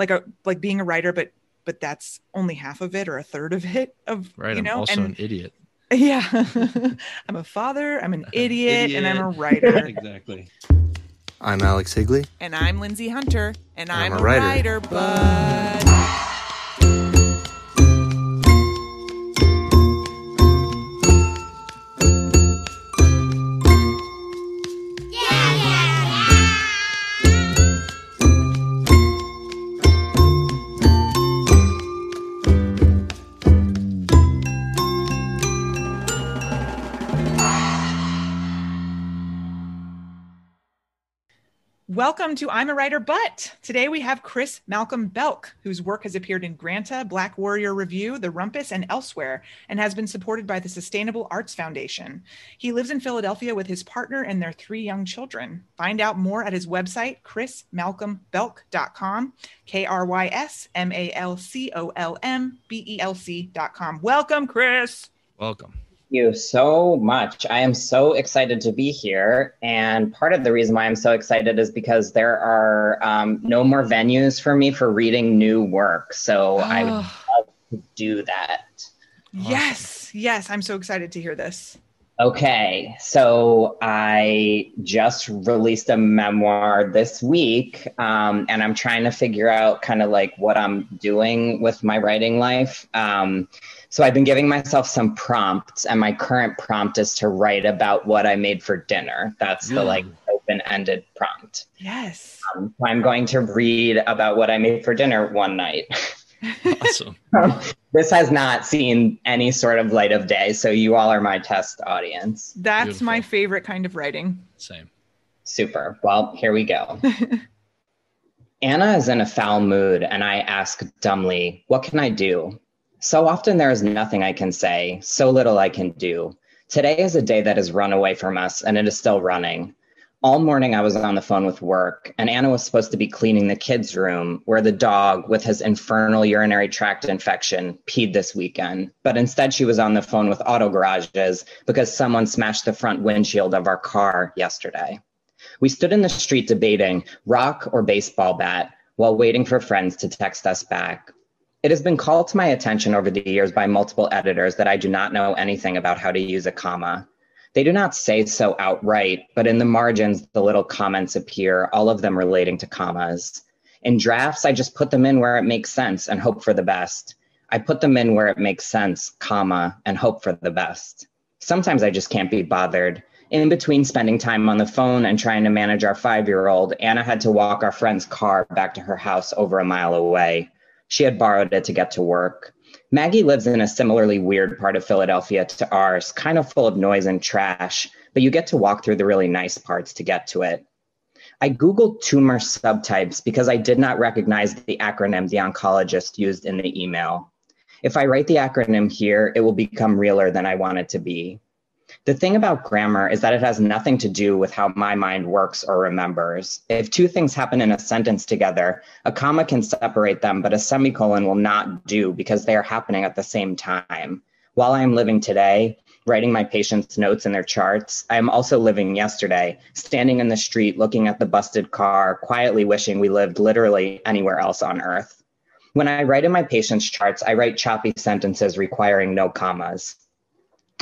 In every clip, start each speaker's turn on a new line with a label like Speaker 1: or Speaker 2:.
Speaker 1: Like a like being a writer but but that's only half of it or a third of it of
Speaker 2: Right.
Speaker 1: you
Speaker 2: I'm also
Speaker 1: and
Speaker 2: an idiot.
Speaker 1: yeah i'm a father i'm an idiot, and i'm a writer
Speaker 2: exactly.
Speaker 3: I'm Alex Higley.
Speaker 1: and i'm lindsay hunter and i'm,
Speaker 3: I'm
Speaker 1: a
Speaker 3: a writer.
Speaker 1: writer but Welcome to I'm a Writer But. Today we have Krys Malcolm Belc, whose work has appeared in Granta, Black Warrior Review, The Rumpus, and elsewhere, and has been supported by the Sustainable Arts Foundation. He lives in Philadelphia with his partner and their three young children. Find out more at his website, krysmalcolmbelc.com, K R Y S M A L C O L M B E L C.com. Welcome, Chris.
Speaker 2: Welcome.
Speaker 4: You so much. I am so excited to be here. And part of the reason why I'm so excited is because there are um, no more venues for me for reading new work. So I would
Speaker 1: Oh.
Speaker 4: love to do that.
Speaker 1: Yes, yes, I'm so excited to hear this.
Speaker 4: Okay, so I just released a memoir this week, um, and I'm trying to figure out kind of like what I'm doing with my writing life. Um, so I've been giving myself some prompts, and my current prompt is to write about what I made for dinner. That's the like open-ended prompt.
Speaker 1: Yes.
Speaker 4: Um, so I'm going to read about what I made for dinner one night.
Speaker 2: Awesome.
Speaker 4: this has not seen any sort of light of day, so you all are my test audience.
Speaker 1: That's my favorite kind of writing.
Speaker 2: Same.
Speaker 4: Super. Well, here we go. Anna is in a foul mood, and I ask dumbly, What can I do? So often there is nothing I can say, so little I can do. Today is a day that has run away from us, and it is still running. All morning I was on the phone with work, and Anna was supposed to be cleaning the kids' room where the dog, with his infernal urinary tract infection, peed this weekend. But instead, she was on the phone with auto garages because someone smashed the front windshield of our car yesterday. We stood in the street debating rock or baseball bat while waiting for friends to text us back. It has been called to my attention over the years by multiple editors that I do not know anything about how to use a comma. They do not say so outright, but in the margins, the little comments appear, all of them relating to commas. In drafts, I just put them in where it makes sense and hope for the best. I put them in where it makes sense, comma, and hope for the best. Sometimes I just can't be bothered. In between spending time on the phone and trying to manage our five year old, Anna had to walk our friend's car back to her house over a mile away. She had borrowed it to get to work. Maggie lives in a similarly weird part of Philadelphia to ours, kind of full of noise and trash, but you get to walk through the really nice parts to get to it. I Googled tumor subtypes because I did not recognize the acronym the oncologist used in the email. If I write the acronym here, it will become realer than I want it to be. The thing about grammar is that it has nothing to do with how my mind works or remembers. If two things happen in a sentence together, a comma can separate them, but a semicolon will not do because they are happening at the same time. While I am living today, writing my patients' notes in their charts, I am also living yesterday, standing in the street looking at the busted car, quietly wishing we lived literally anywhere else on earth. When I write in my patients' charts, I write choppy sentences requiring no commas.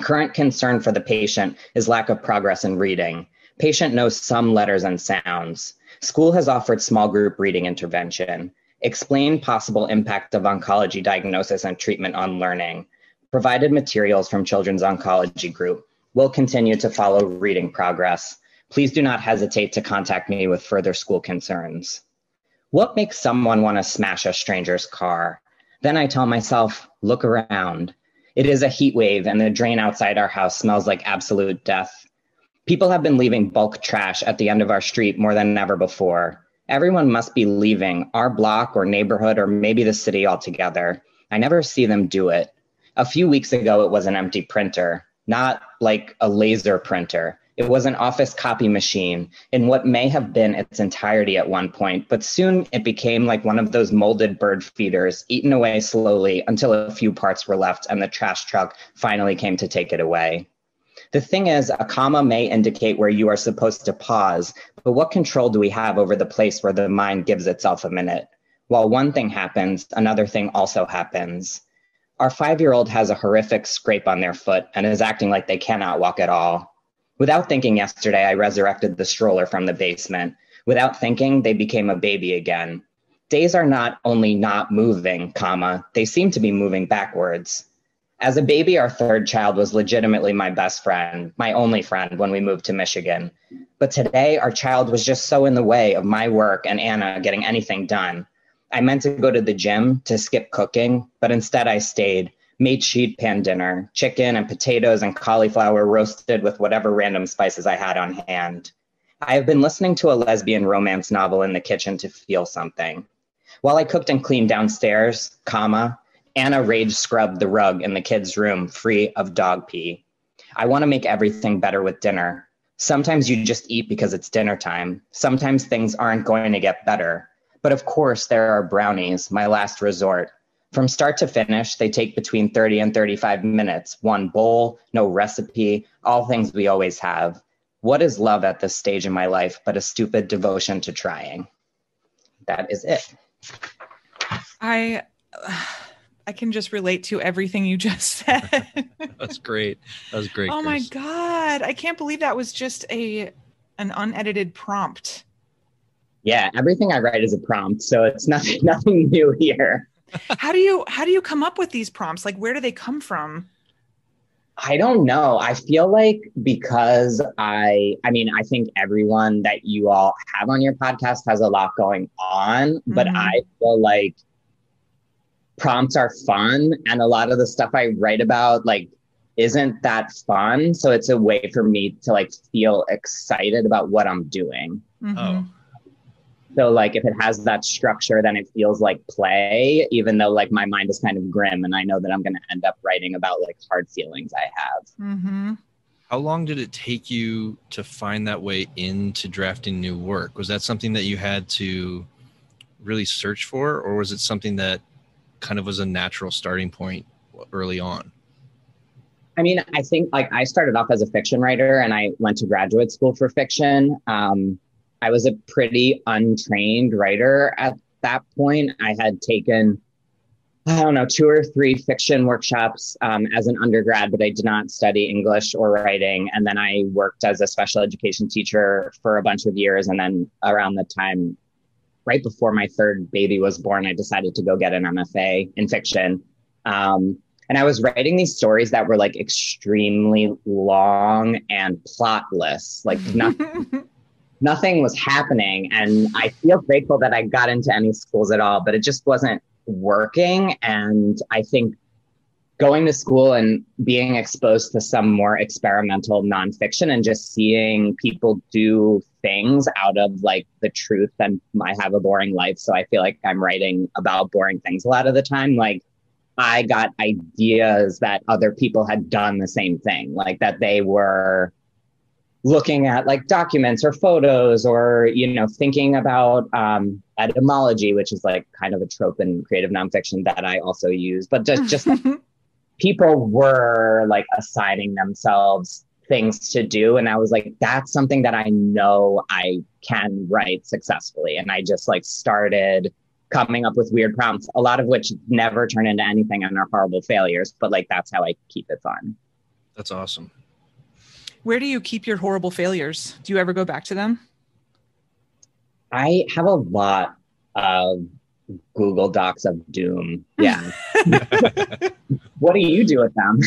Speaker 4: Current concern for the patient is lack of progress in reading. Patient knows some letters and sounds. School has offered small group reading intervention. explained possible impact of oncology diagnosis and treatment on learning, provided materials from Children's Oncology Group, will continue to follow reading progress. Please do not hesitate to contact me with further school concerns. What makes someone want to smash a stranger's car? Then I tell myself, look around. It is a heat wave, and the drain outside our house smells like absolute death. People have been leaving bulk trash at the end of our street more than ever before. Everyone must be leaving our block or neighborhood or maybe the city altogether. I never see them do it. A few weeks ago, it was an empty printer, not like a laser printer. It was an office copy machine in what may have been its entirety at one point, but soon it became like one of those molded bird feeders, eaten away slowly until a few parts were left and the trash truck finally came to take it away. The thing is, a comma may indicate where you are supposed to pause, but what control do we have over the place where the mind gives itself a minute? While one thing happens, another thing also happens. Our five year old has a horrific scrape on their foot and is acting like they cannot walk at all. Without thinking yesterday, I resurrected the stroller from the basement. Without thinking, they became a baby again. Days are not only not moving, comma, they seem to be moving backwards. As a baby, our third child was legitimately my best friend, my only friend when we moved to Michigan. But today, our child was just so in the way of my work and Anna getting anything done. I meant to go to the gym to skip cooking, but instead I stayed, made sheet pan dinner, chicken and potatoes and cauliflower roasted with whatever random spices I had on hand. I have been listening to a lesbian romance novel in the kitchen to feel something. While I cooked and cleaned downstairs, comma, Anna rage scrubbed the rug in the kids' room free of dog pee. I want to make everything better with dinner. Sometimes you just eat because it's dinner time. Sometimes things aren't going to get better. But of course, there are brownies, my last resort. From start to finish, they take between 30 and 35 minutes. One bowl, no recipe, all things we always have. What is love at this stage in my life but a stupid devotion to trying? That is it.
Speaker 1: I. I can just relate to everything you just said.
Speaker 2: That's great. That was great.
Speaker 1: Oh Krys. my god, I can't believe that was just a an unedited prompt.
Speaker 4: Yeah, everything I write is a prompt, so it's nothing nothing new here.
Speaker 1: How do you how do you come up with these prompts? Like where do they come from?
Speaker 4: I don't know. I feel like because I, I mean, I think everyone that you all have on your podcast has a lot going on, mm-hmm. but I feel like prompts are fun and a lot of the stuff I write about like isn't that fun. So it's a way for me to like feel excited about what I'm doing. Mm-hmm. Oh. So like if it has that structure, then it feels like play, even though like my mind is kind of grim and I know that I'm gonna end up writing about like hard feelings I have.
Speaker 1: Mm-hmm.
Speaker 2: How long did it take you to find that way into drafting new work? Was that something that you had to really search for, or was it something that kind of was a natural starting point early on?
Speaker 4: I mean, I think like I started off as a fiction writer and I went to graduate school for fiction. Um, I was a pretty untrained writer at that point. I had taken, I don't know, two or three fiction workshops um, as an undergrad, but I did not study English or writing. And then I worked as a special education teacher for a bunch of years. And then around the time right before my third baby was born, I decided to go get an MFA in fiction. Um, and I was writing these stories that were like extremely long and plotless, like nothing, nothing was happening. And I feel grateful that I got into any schools at all, but it just wasn't working. And I think going to school and being exposed to some more experimental nonfiction and just seeing people do things out of like the truth and I have a boring life. So I feel like I'm writing about boring things a lot of the time. Like I got ideas that other people had done the same thing, like that they were looking at like documents or photos or you know thinking about um, etymology which is like kind of a trope in creative nonfiction that i also use but just just people were like assigning themselves things to do. And I was like, that's something that I know I can write successfully. And I just like started coming up with weird prompts, a lot of which never turn into anything and are horrible failures. But like, that's how I keep it fun.
Speaker 2: That's awesome.
Speaker 1: Where do you keep your horrible failures? Do you ever go back to them?
Speaker 4: I have a lot of Google Docs of doom. Yeah. what do you do with them?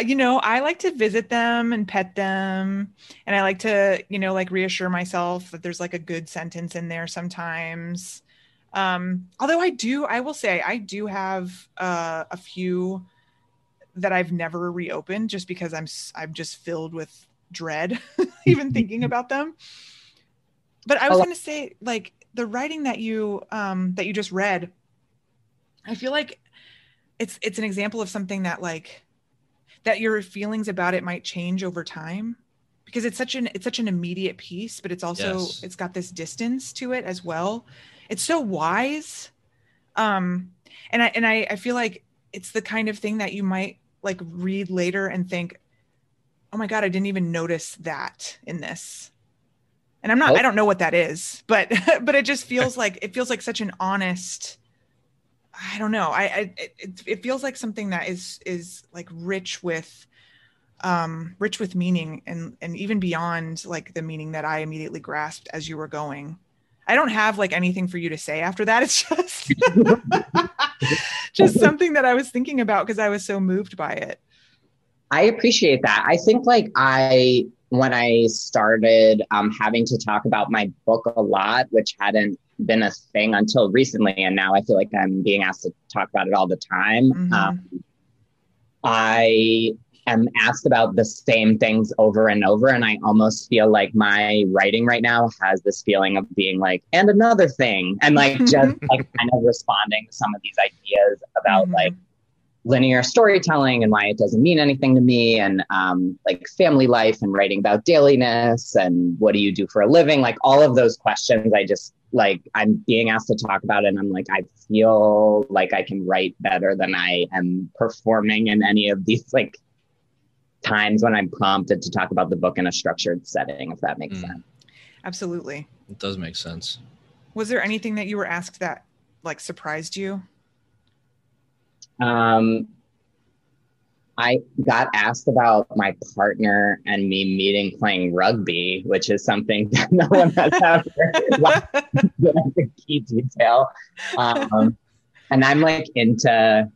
Speaker 1: you know, I like to visit them and pet them. And I like to, you know, like reassure myself that there's like a good sentence in there sometimes. Um, although I do, I will say, I do have uh, a few that I've never reopened just because I'm I'm just filled with dread even thinking about them. But I was going to say like the writing that you um that you just read I feel like it's it's an example of something that like that your feelings about it might change over time because it's such an it's such an immediate piece but it's also yes. it's got this distance to it as well it's so wise um and i and I, I feel like it's the kind of thing that you might like read later and think oh my god i didn't even notice that in this. And i'm not oh. i don't know what that is but but it just feels like it feels like such an honest i don't know. I, I it, it feels like something that is is like rich with um rich with meaning and and even beyond like the meaning that i immediately grasped as you were going. I don't have like anything for you to say after that. It's just just something that i was thinking about because i was so moved by it
Speaker 4: i appreciate that i think like i when I started um, having to talk about my book a lot, which hadn't been a thing until recently, and now I feel like I'm being asked to talk about it all the time. Mm-hmm. Um, I am asked about the same things over and over, and I almost feel like my writing right now has this feeling of being like, and another thing, and like just like kind of responding to some of these ideas about mm-hmm. like linear storytelling and why it doesn't mean anything to me and um, like family life and writing about dailiness and what do you do for a living like all of those questions i just like i'm being asked to talk about it and i'm like i feel like i can write better than i am performing in any of these like times when i'm prompted to talk about the book in a structured setting if that makes mm. sense
Speaker 1: absolutely
Speaker 2: it does make sense
Speaker 1: was there anything that you were asked that like surprised you
Speaker 4: um, I got asked about my partner and me meeting playing rugby, which is something that no one has ever. That's a key detail. Um, and I'm like into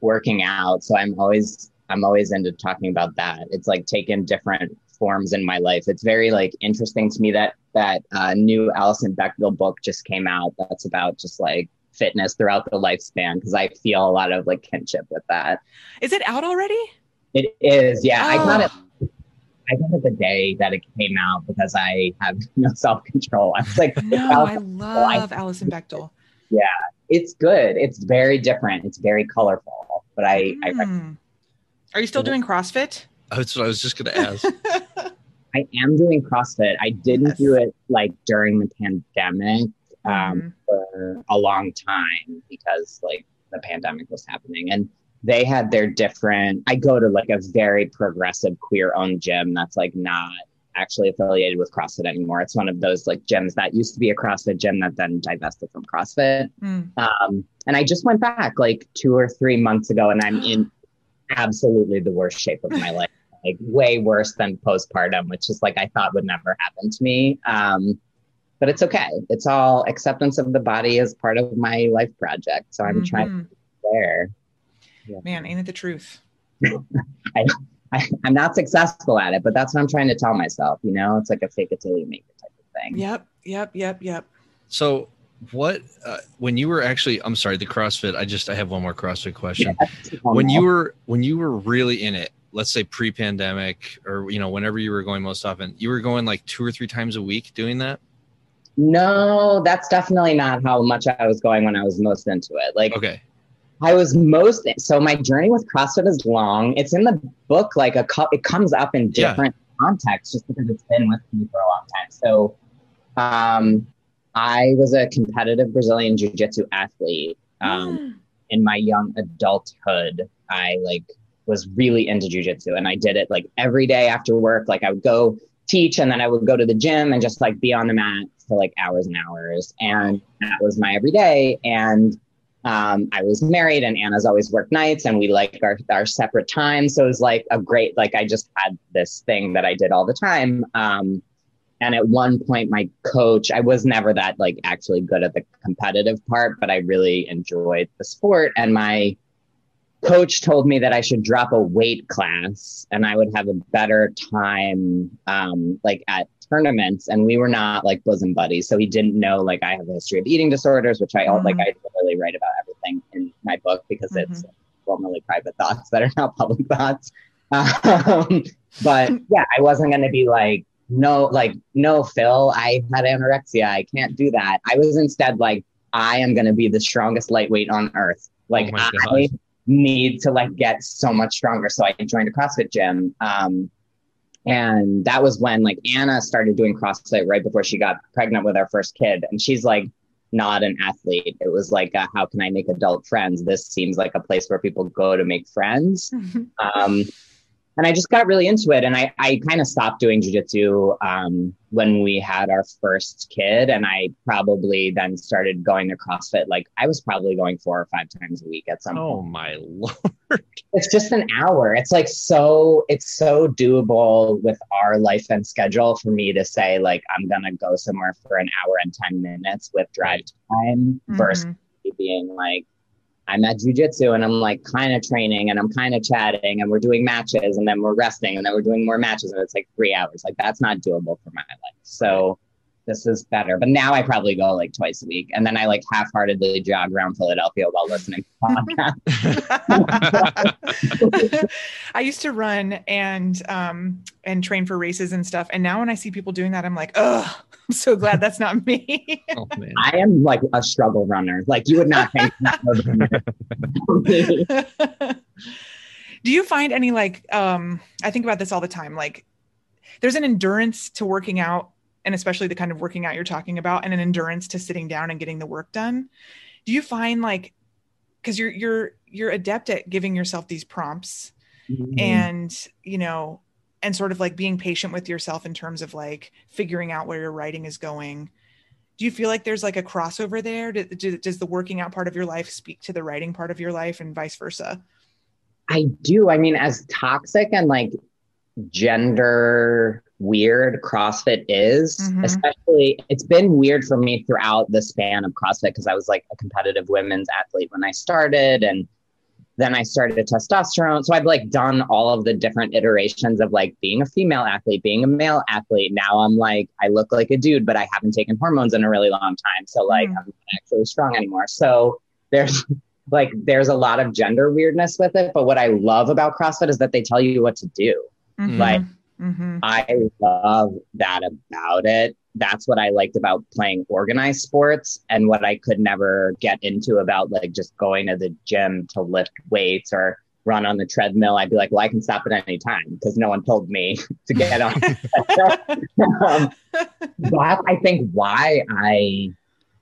Speaker 4: working out, so I'm always I'm always into talking about that. It's like taken different forms in my life. It's very like interesting to me that that uh, new Alison Bechdel book just came out. That's about just like fitness throughout the lifespan because I feel a lot of like kinship with that.
Speaker 1: Is it out already?
Speaker 4: It is. Yeah, oh. I got it. I got it the day that it came out because I have no self control. I was like,
Speaker 1: no, I love I, Alison Bechdel.
Speaker 4: Yeah, it's good. It's very different. It's very colorful. But I, mm. I
Speaker 1: hmm. Are you still doing CrossFit?
Speaker 2: That's what I was just going to ask.
Speaker 4: I am doing CrossFit. I didn't yes. do it like during the pandemic um, mm-hmm. for a long time because like the pandemic was happening and they had their different i go to like a very progressive queer owned gym that's like not actually affiliated with crossfit anymore it's one of those like gyms that used to be a crossfit gym that then divested from crossfit mm. um, and i just went back like two or three months ago and i'm in absolutely the worst shape of my life like way worse than postpartum which is like i thought would never happen to me um, but it's okay. It's all acceptance of the body as part of my life project. So I'm mm-hmm. trying there.
Speaker 1: Yeah. Man, ain't it the truth?
Speaker 4: I, I, am not successful at it, but that's what I'm trying to tell myself. You know, it's like a fake it till you make it type of thing.
Speaker 1: Yep, yep, yep, yep.
Speaker 2: So, what uh, when you were actually? I'm sorry, the CrossFit. I just I have one more CrossFit question. Yeah, when you were when you were really in it, let's say pre-pandemic, or you know, whenever you were going most often, you were going like two or three times a week doing that.
Speaker 4: No, that's definitely not how much I was going when I was most into it. Like,
Speaker 2: okay.
Speaker 4: I was most so my journey with CrossFit is long. It's in the book, like a it comes up in different yeah. contexts just because it's been with me for a long time. So, um, I was a competitive Brazilian Jiu Jitsu athlete. Um, in my young adulthood, I like was really into Jiu Jitsu, and I did it like every day after work. Like I would go teach, and then I would go to the gym and just like be on the mat for like hours and hours. And that was my everyday. And um, I was married and Anna's always worked nights and we like our, our separate times. So it was like a great, like I just had this thing that I did all the time. Um, and at one point my coach i was never that like actually good at the competitive part but i really enjoyed the sport and my coach told me that i should drop a weight class and i would have a better time um, like at tournaments and we were not like bosom buddies so he didn't know like i have a history of eating disorders which i mm-hmm. like i really write about everything in my book because mm-hmm. it's formerly private thoughts that are now public thoughts um, but yeah i wasn't going to be like no, like, no, Phil, I had anorexia. I can't do that. I was instead like, I am going to be the strongest lightweight on earth. Like, oh I need to like get so much stronger. So I joined a CrossFit gym. Um, and that was when like Anna started doing CrossFit right before she got pregnant with our first kid. And she's like, not an athlete. It was like, uh, how can I make adult friends? This seems like a place where people go to make friends. um, and I just got really into it. And I, I kind of stopped doing jujitsu um, when we had our first kid. And I probably then started going to CrossFit. Like I was probably going four or five times a week at some
Speaker 2: oh,
Speaker 4: point.
Speaker 2: Oh my lord.
Speaker 4: It's just an hour. It's like so, it's so doable with our life and schedule for me to say, like, I'm going to go somewhere for an hour and 10 minutes with drive time mm-hmm. versus being like, I'm at jujitsu and I'm like kind of training and I'm kind of chatting and we're doing matches and then we're resting and then we're doing more matches and it's like three hours. Like that's not doable for my life. So this is better. But now I probably go like twice a week and then I like half heartedly jog around Philadelphia while listening to
Speaker 1: podcasts. I used to run and um and train for races and stuff. And now when I see people doing that, I'm like, oh, I'm so glad that's not me.
Speaker 4: oh, I am like a struggle runner. Like you would not think.
Speaker 1: Do you find any like um I think about this all the time like there's an endurance to working out and especially the kind of working out you're talking about and an endurance to sitting down and getting the work done. Do you find like cuz you're you're you're adept at giving yourself these prompts mm-hmm. and you know and sort of like being patient with yourself in terms of like figuring out where your writing is going do you feel like there's like a crossover there does the working out part of your life speak to the writing part of your life and vice versa
Speaker 4: i do i mean as toxic and like gender weird CrossFit is, mm-hmm. especially it's been weird for me throughout the span of CrossFit because I was like a competitive women's athlete when I started and then I started a testosterone. So I've like done all of the different iterations of like being a female athlete, being a male athlete. Now I'm like, I look like a dude, but I haven't taken hormones in a really long time. So like mm. I'm not actually strong anymore. So there's like there's a lot of gender weirdness with it. But what I love about CrossFit is that they tell you what to do. Mm-hmm. Like mm-hmm. I love that about it that's what I liked about playing organized sports and what I could never get into about like just going to the gym to lift weights or run on the treadmill. I'd be like, well, I can stop at any time because no one told me to get on. um, that's, I think, why I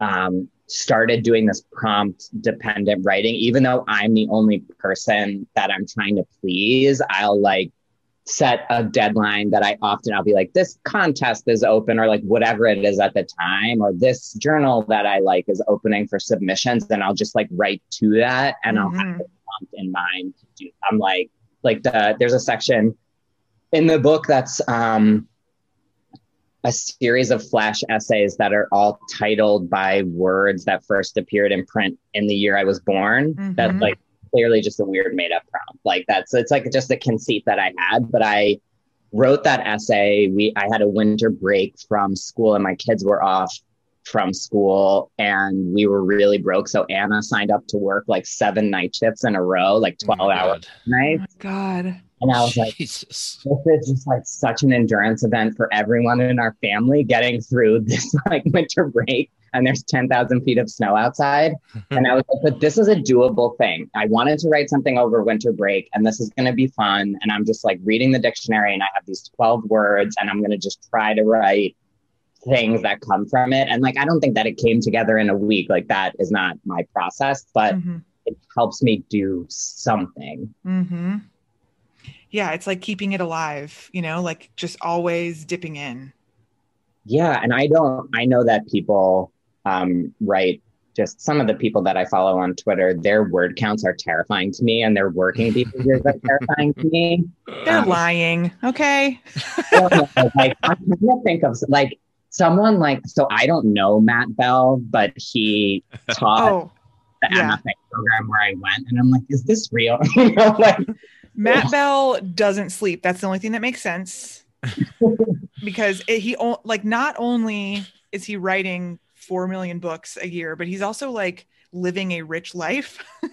Speaker 4: um, started doing this prompt dependent writing. Even though I'm the only person that I'm trying to please, I'll like set a deadline that I often I'll be like, this contest is open, or like whatever it is at the time, or this journal that I like is opening for submissions. Then I'll just like write to that and mm-hmm. I'll have mm-hmm. the prompt in mind to do. I'm like, like the there's a section in the book that's um a series of flash essays that are all titled by words that first appeared in print in the year I was born. Mm-hmm. That like clearly just a weird made up prompt. Like that's it's like just a conceit that I had, but I wrote that essay. We I had a winter break from school and my kids were off from school and we were really broke. So Anna signed up to work like seven night shifts in a row, like 12 oh hours nights.
Speaker 1: Oh God.
Speaker 4: And I was Jesus. like, this is just like such an endurance event for everyone in our family getting through this like winter break and there's 10,000 feet of snow outside. and I was like, but this is a doable thing. I wanted to write something over winter break and this is going to be fun. And I'm just like reading the dictionary and I have these 12 words and I'm going to just try to write things that come from it. And like, I don't think that it came together in a week. Like, that is not my process, but mm-hmm. it helps me do something.
Speaker 1: Mm-hmm. Yeah. It's like keeping it alive, you know, like just always dipping in.
Speaker 4: Yeah. And I don't, I know that people, um, write just some of the people that I follow on Twitter, their word counts are terrifying to me and their working behaviors are terrifying to me.
Speaker 1: They're um, lying. Okay.
Speaker 4: like, I'm trying to think of like someone like, so I don't know Matt Bell, but he taught oh, the yeah. MFA program where I went. And I'm like, is this real? you know, like,
Speaker 1: Matt Bell doesn't sleep. That's the only thing that makes sense. because it, he like not only is he writing 4 million books a year, but he's also like living a rich life.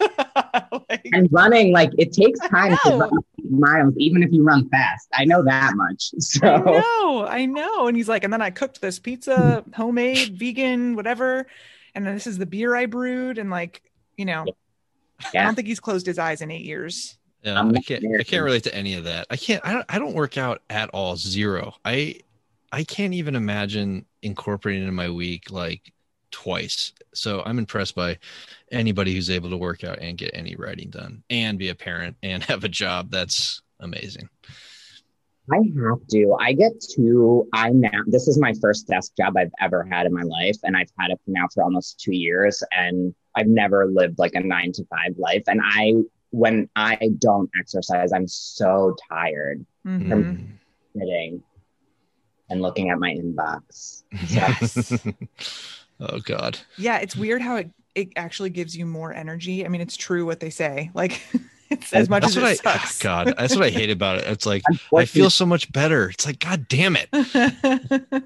Speaker 4: like, and running like it takes time to run miles even if you run fast i know that much so i
Speaker 1: know i know and he's like and then i cooked this pizza homemade vegan whatever and then this is the beer i brewed and like you know yeah. i don't think he's closed his eyes in eight years
Speaker 2: yeah, I can't. I can't relate to any of that. I can't. I don't. I don't work out at all. Zero. I. I can't even imagine incorporating in my week like twice. So I'm impressed by anybody who's able to work out and get any writing done and be a parent and have a job. That's amazing.
Speaker 4: I have to. I get to, I now, this is my first desk job I've ever had in my life. And I've had it now for almost two years. And I've never lived like a nine to five life. And I, when I don't exercise, I'm so tired mm-hmm. from sitting and looking at my inbox.
Speaker 1: Yes.
Speaker 2: oh God.
Speaker 1: Yeah, it's weird how it it actually gives you more energy. I mean, it's true what they say. Like it's as much
Speaker 2: that's
Speaker 1: as
Speaker 2: it
Speaker 1: I, sucks.
Speaker 2: Ah, God, that's what I hate about it. It's like I feel so much better. It's like God damn it.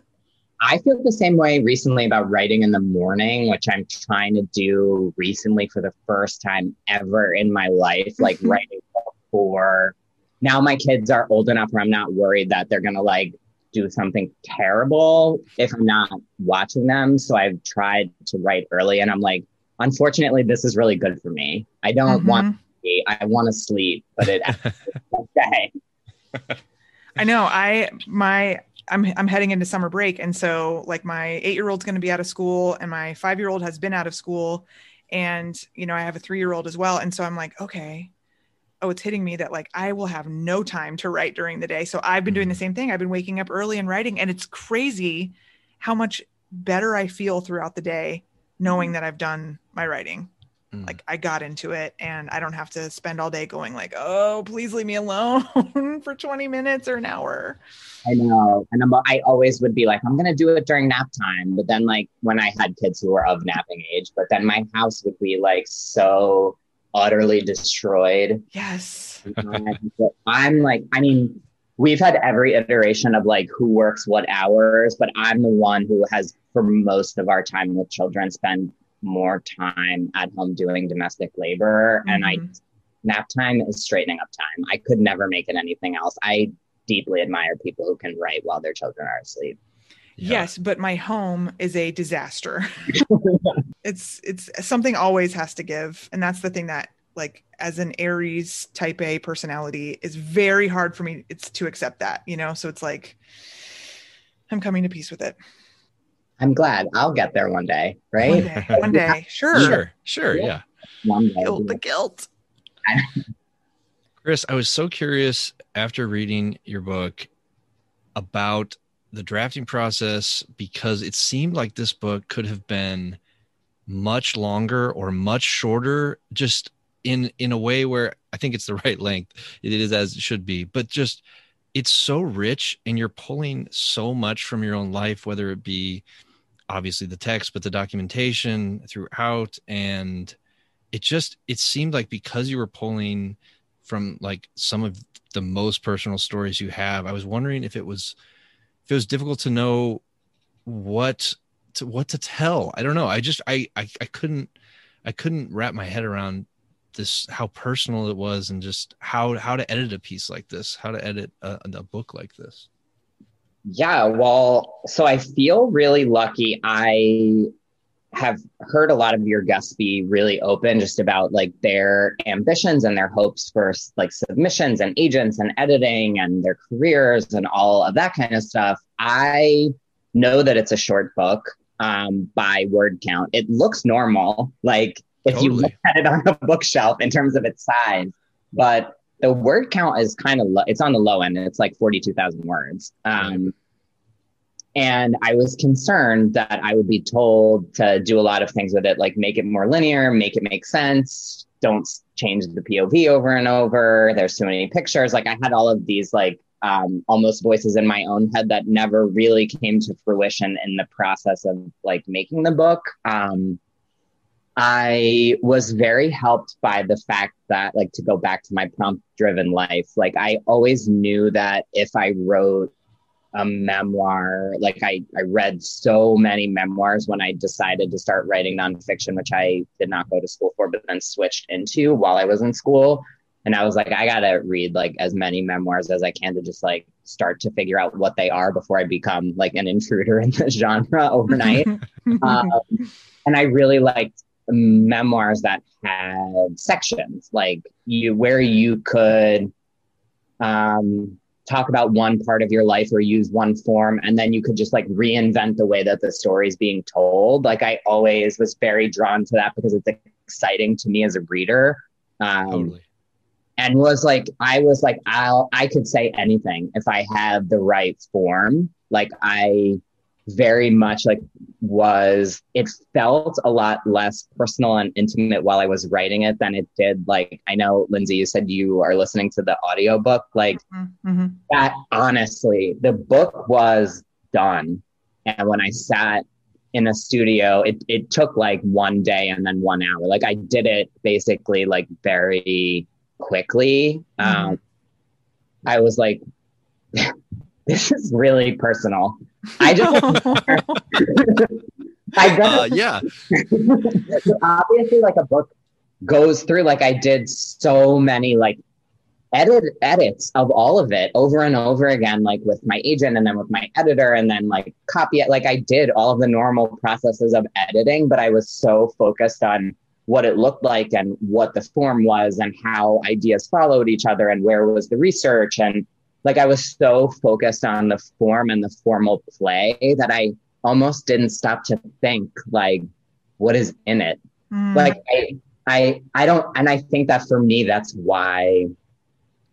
Speaker 4: I feel the same way recently about writing in the morning, which I'm trying to do recently for the first time ever in my life, like writing before. Now my kids are old enough where I'm not worried that they're gonna like do something terrible if I'm not watching them. So I've tried to write early and I'm like, unfortunately, this is really good for me. I don't mm-hmm. want to be, I want to sleep, but it okay.
Speaker 1: I know. I my I'm I'm heading into summer break. And so like my eight year old's gonna be out of school and my five year old has been out of school. And you know, I have a three year old as well. And so I'm like, okay, oh, it's hitting me that like I will have no time to write during the day. So I've been doing the mm-hmm. same thing. I've been waking up early and writing, and it's crazy how much better I feel throughout the day knowing mm-hmm. that I've done my writing. Mm. Like I got into it and I don't have to spend all day going like, oh, please leave me alone for 20 minutes or an hour.
Speaker 4: I know. And I'm, I always would be like, I'm going to do it during nap time. But then like when I had kids who were of napping age, but then my house would be like so utterly destroyed.
Speaker 1: Yes.
Speaker 4: I'm like, I mean, we've had every iteration of like who works what hours, but I'm the one who has, for most of our time with children, spend more time at home doing domestic labor. Mm-hmm. And I, mm-hmm. nap time is straightening up time. I could never make it anything else. I deeply admire people who can write while their children are asleep.
Speaker 1: Yeah. Yes, but my home is a disaster. it's it's something always has to give, and that's the thing that like as an Aries type A personality is very hard for me it's to accept that, you know? So it's like I'm coming to peace with it.
Speaker 4: I'm glad. I'll get there one day, right?
Speaker 1: One day, one day. Sure.
Speaker 2: Sure. Sure. Yeah.
Speaker 1: One day. Guilt, the guilt.
Speaker 2: Krys, I was so curious after reading your book about the drafting process because it seemed like this book could have been much longer or much shorter just in in a way where i think it's the right length. It is as it should be. But just it's so rich and you're pulling so much from your own life whether it be obviously the text but the documentation throughout. And it just it seemed like because you were pulling from like some of the most personal stories you have i was wondering if it was it was difficult to know what to what to tell. I don't know. I just I I, I couldn't I couldn't wrap my head around this how personal it was and just how how to edit a piece like this, how to edit a, a book like this.
Speaker 4: Yeah, well, so I feel really lucky. I have heard a lot of your guests be really open just about like their ambitions and their hopes for like submissions and agents and editing and their careers and all of that kind of stuff. I know that it's a short book um, by word count. It looks normal, like if totally. you look at it on a bookshelf in terms of its size, but the word count is kind of low. It's on the low end. It's like 42,000 words. Um, and I was concerned that I would be told to do a lot of things with it, like make it more linear, make it make sense, don't change the POV over and over. There's too many pictures. Like I had all of these like um, almost voices in my own head that never really came to fruition in the process of like making the book. Um, I was very helped by the fact that, like, to go back to my prompt driven life, like, I always knew that if I wrote a memoir, like, I, I read so many memoirs when I decided to start writing nonfiction, which I did not go to school for, but then switched into while I was in school. And I was like, I gotta read like as many memoirs as I can to just like start to figure out what they are before I become like an intruder in the genre overnight. um, and I really liked memoirs that had sections like you where you could um, talk about one part of your life or use one form and then you could just like reinvent the way that the story is being told. Like i always was very drawn to that because it's exciting to me as a reader. Um, totally. and was like i was like i'll i could say anything if i have the right form. Like i very much like was it felt a lot less personal and intimate while I was writing it than it did like I know Lindsay you said you are listening to the audiobook like mm-hmm. mm-hmm. that honestly the book was done and when I sat in a studio it it took like one day and then one hour like I did it basically like very quickly mm-hmm. um I was like this is really personal. I just,
Speaker 2: I uh, yeah.
Speaker 4: obviously, like a book goes through. Like I did so many like edit edits of all of it over and over again, like with my agent and then with my editor, and then like copy it. Like I did all of the normal processes of editing, but I was so focused on what it looked like and what the form was and how ideas followed each other and where was the research and like I was so focused on the form and the formal play that I almost didn't stop to think like what is in it. Mm. Like I I I don't and I think that for me that's why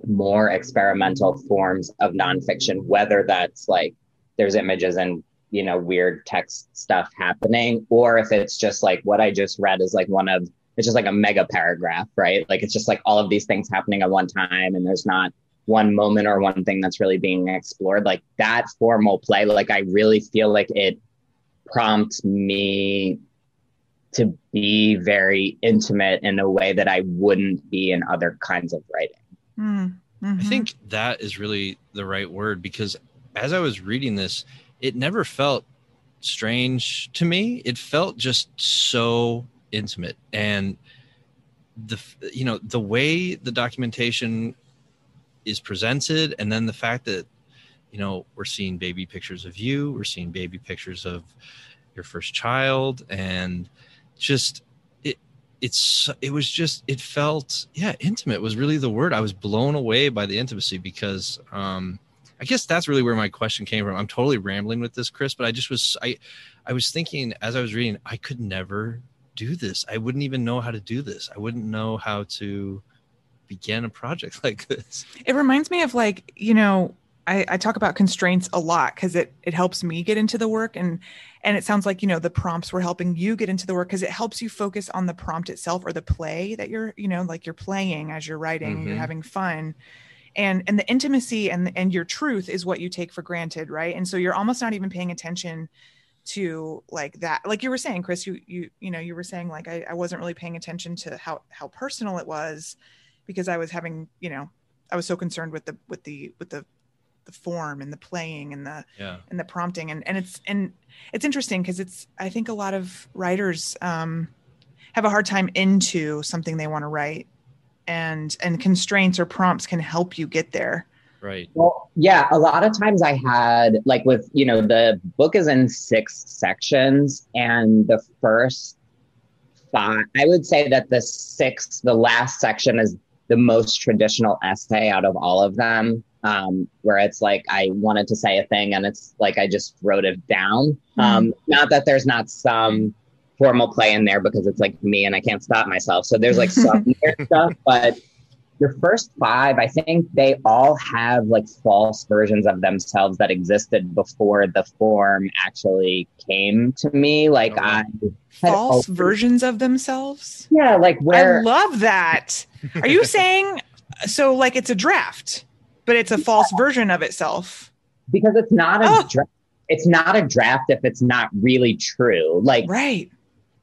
Speaker 4: more experimental forms of nonfiction, whether that's like there's images and you know weird text stuff happening, or if it's just like what I just read is like one of it's just like a mega paragraph, right? Like it's just like all of these things happening at one time and there's not one moment or one thing that's really being explored like that formal play like i really feel like it prompts me to be very intimate in a way that i wouldn't be in other kinds of writing.
Speaker 2: Mm-hmm. i think that is really the right word because as i was reading this it never felt strange to me. It felt just so intimate. And the you know the way the documentation is presented and then the fact that you know we're seeing baby pictures of you we're seeing baby pictures of your first child and just it it's it was just it felt yeah intimate was really the word. I was blown away by the intimacy because um i guess that's really where my question came from. I'm totally rambling with this krys but i just was i i was thinking as i was reading i could never do this. I wouldn't even know how to do this. I wouldn't know how to begin a project like this.
Speaker 1: It reminds me of like, you know, I, I talk about constraints a lot because it it helps me get into the work and and it sounds like you know the prompts were helping you get into the work because it helps you focus on the prompt itself or the play that you're you know like you're playing as you're writing mm-hmm. you're having fun and and the intimacy and and your truth is what you take for granted right and so you're almost not even paying attention to like that like you were saying krys you you you know you were saying like I, I wasn't really paying attention to how how personal it was because I was having, you know, I was so concerned with the with the with the the form and the playing and the yeah. and the prompting. And and it's and it's interesting because it's I think a lot of writers um, have a hard time into something they want to write. And and constraints or prompts can help you get there.
Speaker 2: Right.
Speaker 4: Well yeah a lot of times i had like with you know the book is in six sections and the first five i would say that the sixth the last section is the most traditional essay out of all of them, um, where it's like I wanted to say a thing and it's like I just wrote it down. Mm-hmm. Um, not that there's not some formal play in there because it's like me and I can't stop myself. So there's like some stuff, but your first five, I think they all have like false versions of themselves that existed before the form actually came to me. Like
Speaker 2: Oh.
Speaker 4: I had
Speaker 1: False
Speaker 4: always-
Speaker 1: versions of themselves.
Speaker 4: Yeah, like where
Speaker 1: I love that. Are you saying so? Like it's a draft, but it's a false version of itself.
Speaker 4: because it's not a
Speaker 1: Oh.
Speaker 4: draft. It's not a draft if it's not really true. Like
Speaker 1: Right.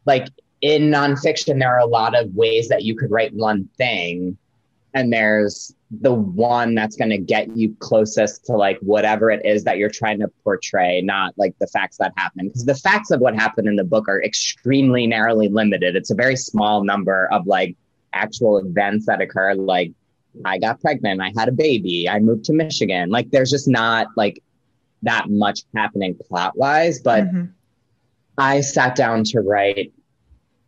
Speaker 4: like in nonfiction, there are a lot of ways that you could write one thing, and there's the one that's going to get you closest to like whatever it is that you're trying to portray, not like the facts that happen. Because the facts of what happened in the book are extremely narrowly limited. It's a very small number of like actual events that occurred. Like I got pregnant, I had a baby, I moved to Michigan. Like there's just not like that much happening plot wise, but.
Speaker 1: Mhm.
Speaker 4: I sat down to write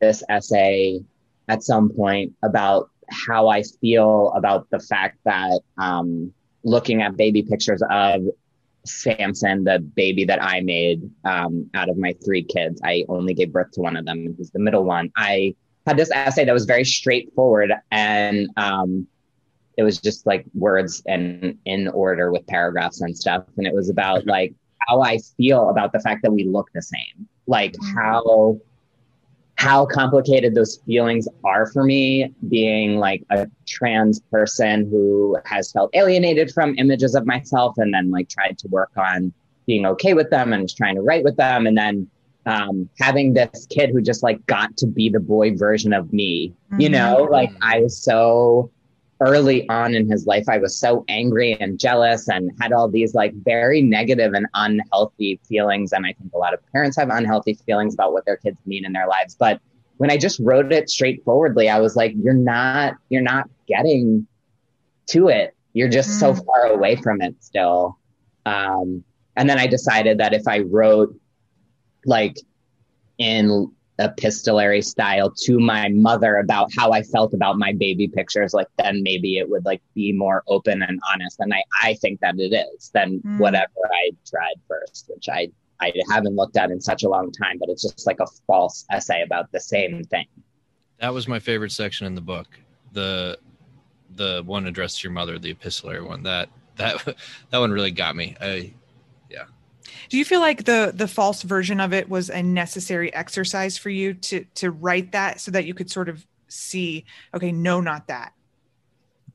Speaker 4: this essay at some point about how I feel about the fact that um, looking at baby pictures of Samson, the baby that I made um, out of my three kids, I only gave birth to one of them. He's the middle one. I had this essay that was very straightforward and um, it was just like words and in order with paragraphs and stuff. And it was about like how I feel about the fact that we look the same, like how how complicated those feelings are for me being like a trans person who has felt alienated from images of myself and then like tried to work on being okay with them and trying to write with them and then um, having this kid who just like got to be the boy version of me you know? Like i was so early on in his life, I was so angry and jealous and had all these like very negative and unhealthy feelings. And I think a lot of parents have unhealthy feelings about what their kids need in their lives. But when I just wrote it straightforwardly, I was like, you're not, you're not getting to it. You're just so
Speaker 1: Mm.
Speaker 4: far away from it still. Um, and then I decided that if I wrote like in epistolary style to my mother about how I felt about my baby pictures, like then maybe it would like be more open and honest. And I, I think that it is than
Speaker 1: Mm.
Speaker 4: whatever I tried first, which I, I haven't looked at in such a long time, but it's just like a false essay about the same thing.
Speaker 2: That was my favorite section in the book. The the one addressed to your mother, the epistolary one. That that that one really got me. I
Speaker 1: Do you feel like the the false version of it was a necessary exercise for you to to write that so that you could sort of see, okay, no, not that?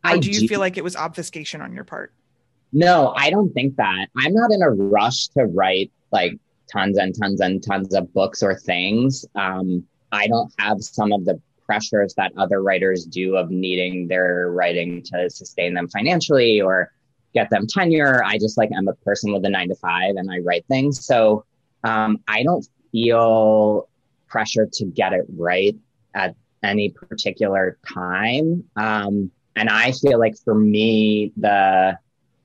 Speaker 1: Or
Speaker 4: I
Speaker 1: do you feel like it was obfuscation on your part?
Speaker 4: No, I don't think that. I'm not in a rush to write like tons and tons and tons of books or things. Um, I don't have some of the pressures that other writers do of needing their writing to sustain them financially or get them tenure. I just like I'm a person with a nine to five and I write things. So um, I don't feel pressure to get it right at any particular time. Um, and I feel like for me, the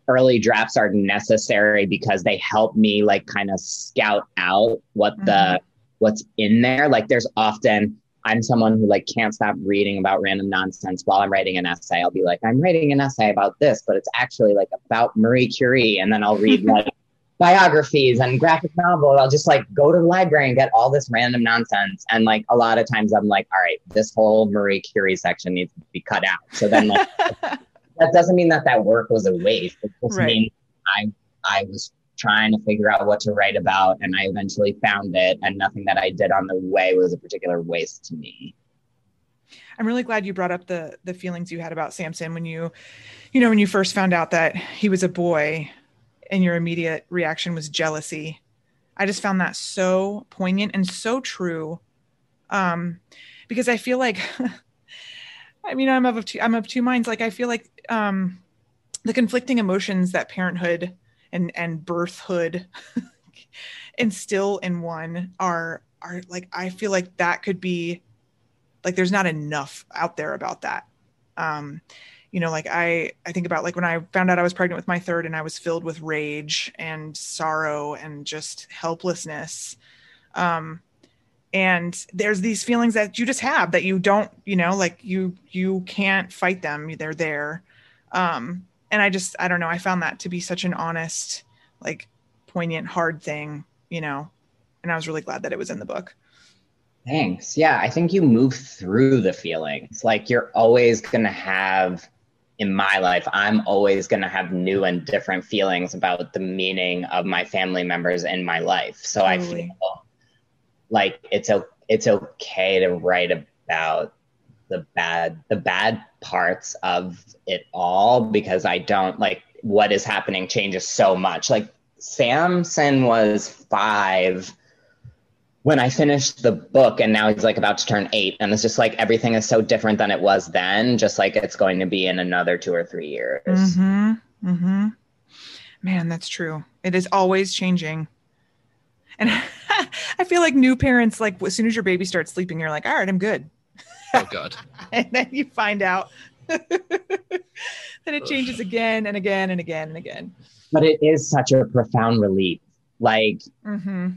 Speaker 4: early drafts are necessary because they help me like kind of scout out what the what's in there. Like there's often I'm someone who like can't stop reading about random nonsense while I'm writing an essay. I'll be like, I'm writing an essay about this, but it's actually like about Marie Curie. And then I'll read like biographies and graphic novels. I'll just like go to the library and get all this random nonsense. And like a lot of times I'm like, all right, this whole Marie Curie section needs to be cut out. So then like that doesn't mean that that work was a waste. It just
Speaker 1: Right.
Speaker 4: means I I was trying to figure out what to write about, and I eventually found it, and nothing that I did on the way was a particular waste to me.
Speaker 1: I'm really glad you brought up the the feelings you had about Samson when you, you know, when you first found out that he was a boy, and your immediate reaction was jealousy. I just found that so poignant and so true, um, because I feel like, I mean, I'm of two, I'm of two minds. Like I feel like um, the conflicting emotions that parenthood and and birthhood instill in one are are like I feel like that could be like there's not enough out there about that. Um you know like i i think about like when i found out i was pregnant with my third and i was filled with rage and sorrow and just helplessness. Um and there's these feelings that you just have that you don't you know like you you can't fight them. They're there. Um and i just i don't know i found that to be such an honest like poignant hard thing you know and i was really glad that it was in the book
Speaker 4: Thanks. Yeah, I think you move through the feelings. Like you're always going to have in my life, I'm always going to have new and different feelings about the meaning of my family members in my life. So totally. I feel like it's it's okay to write about the bad the bad parts of it all because I don't like what is happening changes so much. Like Samson was five when I finished the book, and now he's like about to turn eight, and it's just like everything is so different than it was then, just like it's going to be in another two or three years.
Speaker 1: Mm-hmm. Mm-hmm. Man, that's true. It is always changing. And I feel like new parents, like as soon as your baby starts sleeping, you're like, all right, I'm good.
Speaker 2: Oh God.
Speaker 1: and then you find out that it changes again and again and again and again.
Speaker 4: But it is such a profound relief. Like, mm-hmm.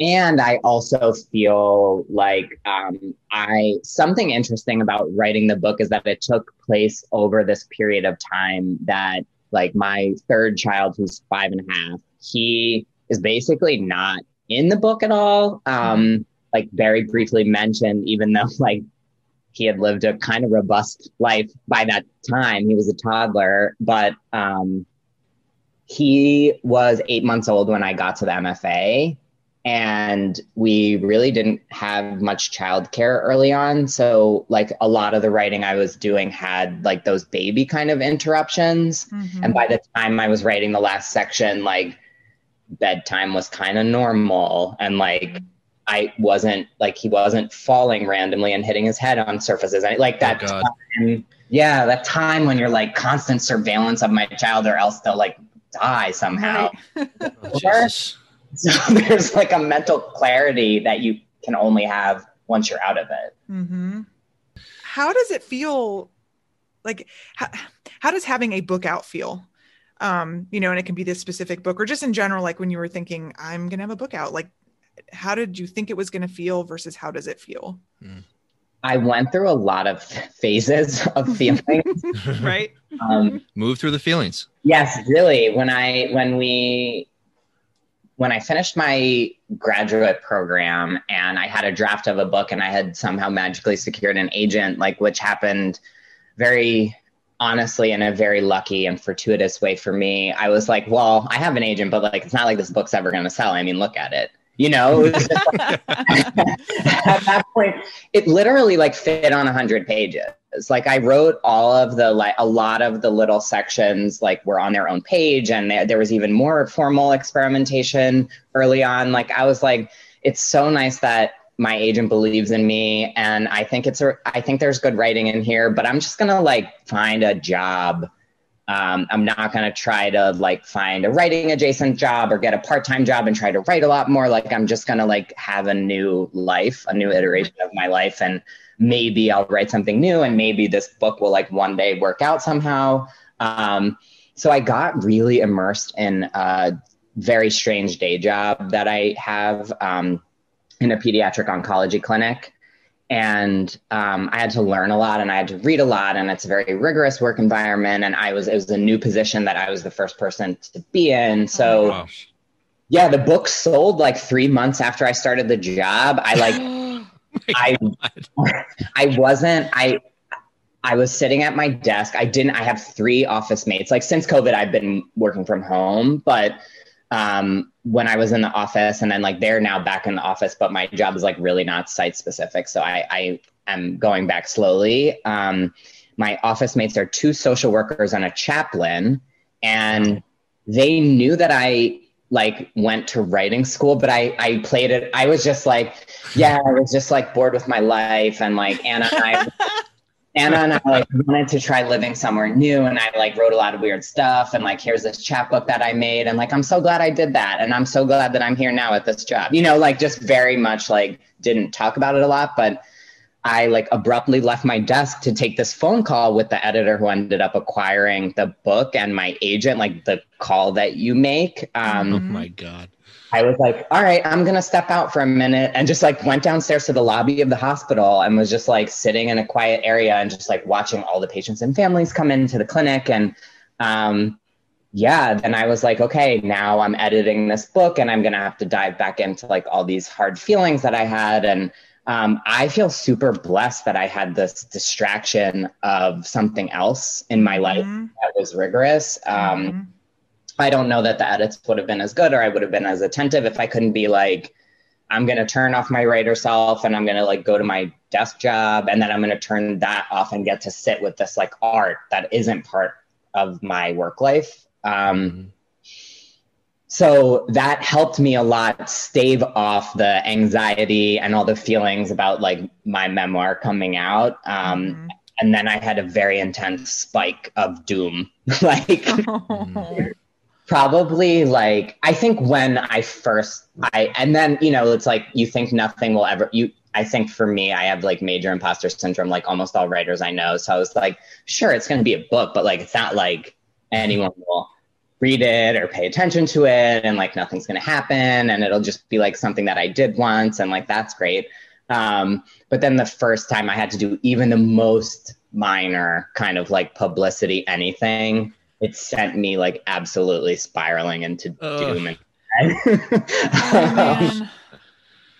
Speaker 4: and I also feel like um, I something interesting about writing the book is that it took place over this period of time that, like, my third child, who's five and a half, he is basically not in the book at all. Um, mm-hmm. like, very briefly mentioned, even though, like, he had lived a kind of robust life by that time. He was a toddler, but um, he was eight months old when I got to the MFA. And we really didn't have much childcare early on. So, like, a lot of the writing I was doing had like those baby kind of interruptions. Mm-hmm. And by the time I was writing the last section, like, bedtime was kind of normal. And like, I wasn't like he wasn't falling randomly and hitting his head on surfaces. I, like that oh time, yeah, that time when you're like constant surveillance of my child, or else they'll like die somehow. Right. oh, so there's like a mental clarity that you can only have once you're out of it.
Speaker 1: Mm-hmm. How does it feel? Like, how, how does having a book out feel? Um, you know, and it can be this specific book or just in general, like when you were thinking, I'm going to have a book out, like how did you think it was going to feel versus how does it feel?
Speaker 4: I went through a lot of phases of feelings.
Speaker 1: right.
Speaker 2: Um, Move through the feelings.
Speaker 4: Yes, really. When I when we when I finished my graduate program and I had a draft of a book and I had somehow magically secured an agent, like which happened very honestly in a very lucky and fortuitous way for me. I was like, well, I have an agent, but like it's not like this book's ever going to sell. I mean, look at it you know? At that point it literally like fit on a 100 pages. Like i wrote all of the like a lot of the little sections like were on their own page and there, there was even more formal experimentation early on. Like i was like it's so nice that my agent believes in me and i think it's a i think there's good writing in here but i'm just gonna like find a job um, I'm not going to try to like find a writing adjacent job or get a part time job and try to write a lot more. Like I'm just going to like have a new life, a new iteration of my life, and maybe I'll write something new, and maybe this book will like one day work out somehow. Um, so I got really immersed in a very strange day job that I have um, in a pediatric oncology clinic and um, I had to learn a lot and I had to read a lot and it's a very rigorous work environment and I was it was a new position that I was the first person to be in. So oh, yeah the book sold like 3 months after I started the job. I like I I wasn't I I was sitting at my desk. I didn't I have 3 office mates. Like since covid I've been working from home but um, when I was in the office, and then like they're now back in the office, but my job is like really not site specific, so I, I am going back slowly. Um, my office mates are two social workers and a chaplain, and they knew that I like went to writing school, but I I played it. I was just like, yeah, I was just like bored with my life, and like Anna and I Anna and I like wanted to try living somewhere new and I like wrote a lot of weird stuff and like here's this chapbook that I made and like I'm so glad I did that and I'm so glad that I'm here now at this job. You know, like just very much like didn't talk about it a lot, but I like abruptly left my desk to take this phone call with the editor who ended up acquiring the book and my agent, like the call that you make. Um,
Speaker 2: oh my God.
Speaker 4: I was like, all right, I'm going to step out for a minute and just like went downstairs to the lobby of the hospital and was just like sitting in a quiet area and just like watching all the patients and families come into the clinic. And um, yeah, then I was like, okay, now I'm editing this book and I'm going to have to dive back into like all these hard feelings that I had. And um, I feel super blessed that I had this distraction of something else in my life
Speaker 1: Mhm.
Speaker 4: that was rigorous. Um,
Speaker 1: Mhm.
Speaker 4: I don't know that the edits would have been as good or I would have been as attentive if I couldn't be like, I'm going to turn off my writer self and I'm going to like go to my desk job and then I'm going to turn that off and get to sit with this like art that isn't part of my work life. Um, so that helped me a lot stave off the anxiety and all the feelings about like my memoir coming out. Um,
Speaker 1: Mhm.
Speaker 4: and then I had a very intense spike of doom. like
Speaker 1: Mm-hmm.
Speaker 4: Probably like I think when I first I and then you know it's like you think nothing will ever you I think for me I have like major imposter syndrome like almost all writers I know. So I was like, sure, it's gonna be a book, but like it's not like anyone will read it or pay attention to it and like nothing's gonna happen and it'll just be like something that I did once and like that's great. Um, but then the first time I had to do even the most minor kind of like publicity anything, it sent me like absolutely spiraling into
Speaker 2: Ugh.
Speaker 4: doom and
Speaker 1: Oh,
Speaker 4: Um,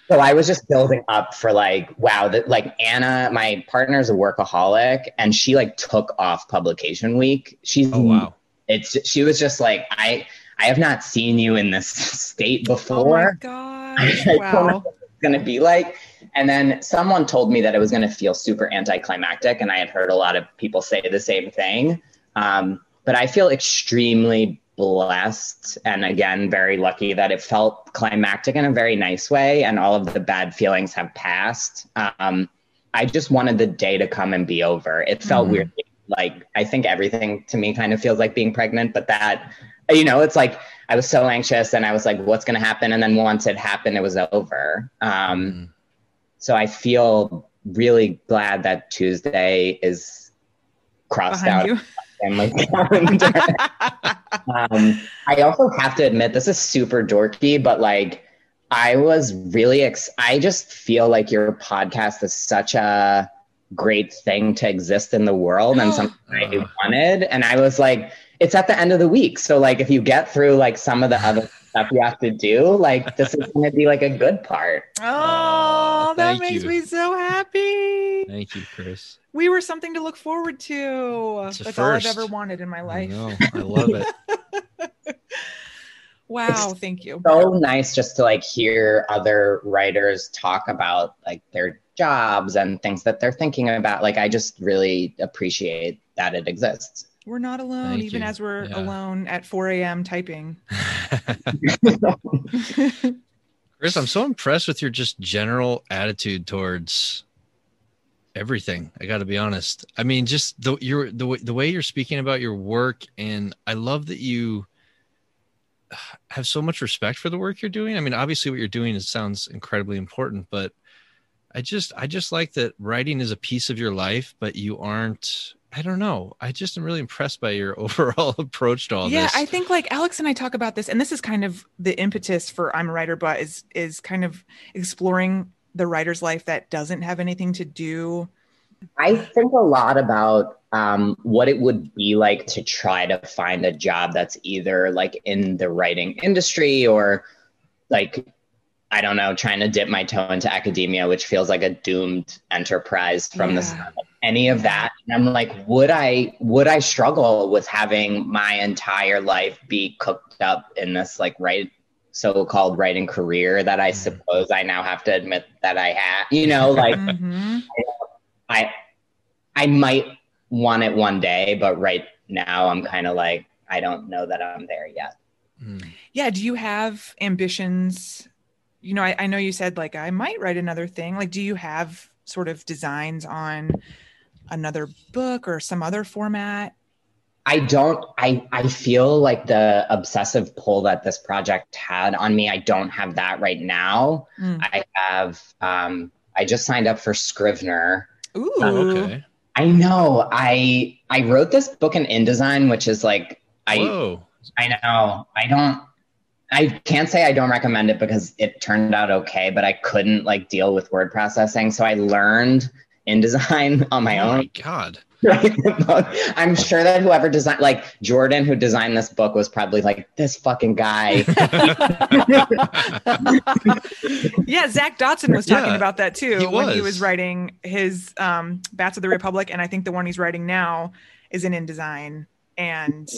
Speaker 4: so I was just building up for like, wow, that like Anna, my partner's a workaholic, and she like took off publication week. She's
Speaker 2: Oh wow.
Speaker 4: it's she was just like, I I have not seen you in this state before.
Speaker 1: Oh my
Speaker 4: before.
Speaker 1: gosh.
Speaker 4: I don't know
Speaker 1: Wow.
Speaker 4: it's gonna be like. And then someone told me that it was gonna feel super anticlimactic, and I had heard a lot of people say the same thing. Um, but I feel extremely blessed and again very lucky that it felt climactic in a very nice way and all of the bad feelings have passed. Um, I just wanted the day to come and be over. It felt
Speaker 1: Mhm.
Speaker 4: weird. Like I think everything to me kind of feels like being pregnant, but that you know, it's like I was so anxious and I was like, what's gonna happen? And then once it happened, it was over. Um,
Speaker 2: Mm.
Speaker 4: so I feel really glad that Tuesday is crossed
Speaker 1: Behind
Speaker 4: out my calendar. um, I also have to admit, this is super dorky, but like, I was really, ex- I just feel like your podcast is such a great thing to exist in the world and something I wanted. And I was like, it's at the end of the week. So, like, if you get through like some of the other stuff you have to do, like, this is going to be like a good part.
Speaker 1: oh, that
Speaker 2: Thank
Speaker 1: makes
Speaker 2: you.
Speaker 1: me so happy.
Speaker 2: Thank you, Krys.
Speaker 1: We were something to look forward to.
Speaker 2: It's a
Speaker 1: That's all I've ever wanted in my life.
Speaker 2: know. I love it.
Speaker 1: Wow,
Speaker 4: It's-
Speaker 1: thank you.
Speaker 4: so nice just to like hear other writers talk about like their jobs and things that they're thinking about like i just really appreciate that it exists
Speaker 1: We're not alone,
Speaker 2: Thank
Speaker 1: even
Speaker 2: you.
Speaker 1: as we're
Speaker 2: Yeah.
Speaker 1: alone at 4 a.m. typing.
Speaker 2: Krys, I'm so impressed with your just general attitude towards everything. I got to be honest. I mean, just the your the way the way you're speaking about your work, and I love that you have so much respect for the work you're doing. I mean, obviously, what you're doing is sounds incredibly important, but I just I just like that writing is a piece of your life, but you aren't. I don't know. I just am really impressed by your overall approach to all
Speaker 1: yeah,
Speaker 2: this.
Speaker 1: Yeah, I think like Alex and I talk about this, and this is kind of the impetus for I'm a writer, but is is kind of exploring the writer's life that doesn't have anything to do.
Speaker 4: i think a lot about um, what it would be like to try to find a job that's either like in the writing industry or like i don't know trying to dip my toe into academia which feels like a doomed enterprise from the
Speaker 1: Yeah.
Speaker 4: start any of that and i'm like would i would i struggle with having my entire life be cooked up in this like right so-called writing career that i
Speaker 2: Mhm.
Speaker 4: suppose i now have to admit that i have, you know like
Speaker 1: Mhm.
Speaker 4: i i might want it one day but right now i'm kind of like i don't know that i'm there yet
Speaker 2: Mm.
Speaker 1: Yeah. Do you have ambitions? You know, I, I know you said like I might write another thing. Like, do you have sort of designs on another book or some other format?
Speaker 4: I don't I I feel like the obsessive pull that this project had on me I don't have that right now.
Speaker 1: Mm.
Speaker 4: I have um I just signed up for Scrivener.
Speaker 1: Ooh.
Speaker 2: Okay.
Speaker 4: I know. I I wrote this book in InDesign which is like I
Speaker 2: Whoa.
Speaker 4: I know. I don't I can't say I don't recommend it because it turned out okay, but I couldn't like deal with word processing. So I learned InDesign on my
Speaker 2: oh
Speaker 4: own.
Speaker 2: my god.
Speaker 4: writing the book. I'm sure that whoever designed, like Jordan, who designed this book, was probably like, this fucking guy.
Speaker 1: yeah, Zach Dodson was talking
Speaker 2: Yeah,
Speaker 1: about that too
Speaker 2: he
Speaker 1: when he
Speaker 2: was.
Speaker 1: was writing his um, Bats of the Republic, and I think the one he's writing now is in InDesign, and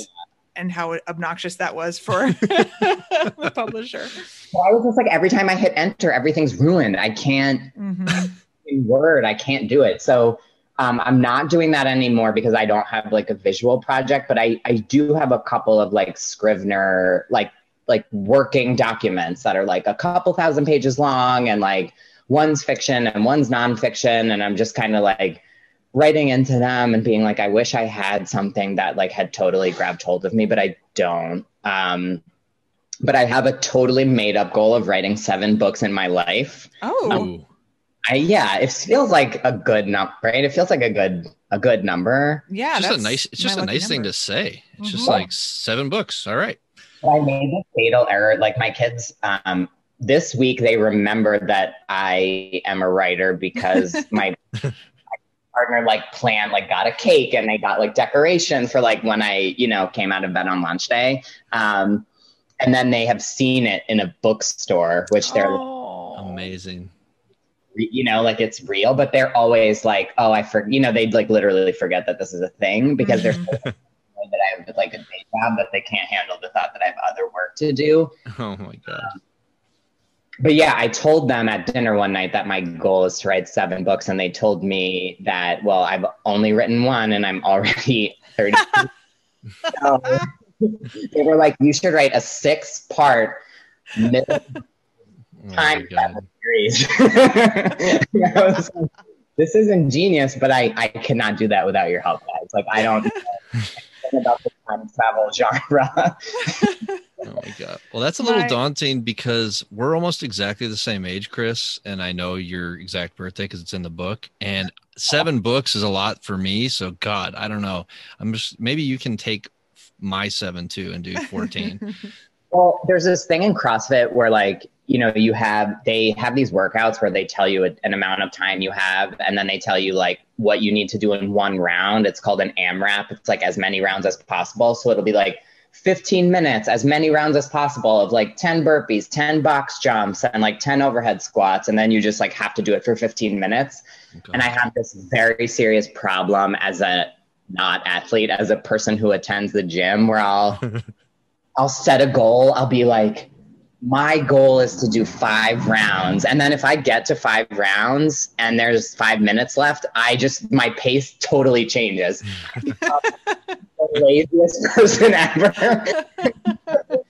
Speaker 1: and how obnoxious that was for the publisher.
Speaker 4: So I was just like, every time I hit enter, everything's ruined. I can't
Speaker 1: Mhm.
Speaker 4: in Word, I can't do it. So um, I'm not doing that anymore because I don't have like a visual project, but I, I do have a couple of like Scrivener, like like working documents that are like a couple thousand pages long and like one's fiction and one's nonfiction. And I'm just kind of like writing into them and being like, I wish I had something that like had totally grabbed hold of me, but I don't. Um, but I have a totally made up goal of writing seven books in my life.
Speaker 1: Oh,
Speaker 2: Ooh.
Speaker 4: I yeah, it feels like a good number, right? It feels like a good a good number.
Speaker 1: yeah,
Speaker 2: It's just a nice it's just a
Speaker 1: lucky
Speaker 2: nice thing to say. It's just
Speaker 1: Mhm.
Speaker 2: like seven books. All right.
Speaker 4: I made the fatal error. Like my kids, um, this week they remembered that I am a writer because my, my partner like planned like got a cake and they got like decoration for like when I you know came out of bed on lunch day. Um, and then they have seen it in a bookstore, which they're
Speaker 1: Oh.
Speaker 2: Amazing.
Speaker 4: you know, like it's real, but they're always like, oh, I forget, you know, they'd like literally forget that this is a thing because they're so that I have like a day job that they can't handle the thought that I have other work to do.
Speaker 2: Oh my god.
Speaker 4: But yeah, I told them at dinner one night that my goal is to write seven books, and they told me that, well, I've only written one and I'm already 30. so they were like, you should write a six part
Speaker 2: Oh
Speaker 4: time travel series. Like, this is ingenious, but I, I cannot do that without your help, guys. Like, I don't know about the time travel genre.
Speaker 2: Oh my god. Well, that's a little
Speaker 1: My-
Speaker 2: daunting because we're almost exactly the same age, Krys, and I know your exact birthday because it's in the book. And seven books is a lot for me. So God, I don't know. I'm just maybe you can take my seven too and do 14.
Speaker 4: Well, there's this thing in CrossFit where like, you know, you have they have these workouts where they tell you a, an amount of time you have and then they tell you like what you need to do in one round. It's called an AMRAP. It's like as many rounds as possible. So it'll be like 15 minutes, as many rounds as possible of like 10 burpees, 10 box jumps and like 10 overhead squats and then you just like have to do it for 15 minutes. And I have this very serious problem as a not athlete, as a person who attends the gym where I'll I'll set a goal. I'll be like, my goal is to do five rounds. And then if I get to five rounds and there's five minutes left, I just my pace totally changes. the laziest person ever.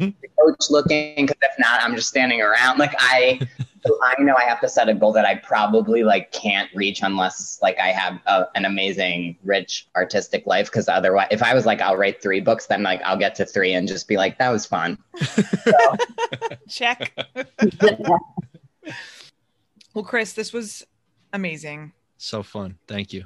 Speaker 4: like the coach looking, because if not, I'm just standing around. Like I I know I have to set a goal that I probably like can't reach unless like I have a, an amazing, rich artistic life. Because otherwise, if I was like, I'll write three books, then like I'll get to three and just be like, that was fun.
Speaker 1: Check. well, Krys, this was amazing.
Speaker 2: so fun. Thank you.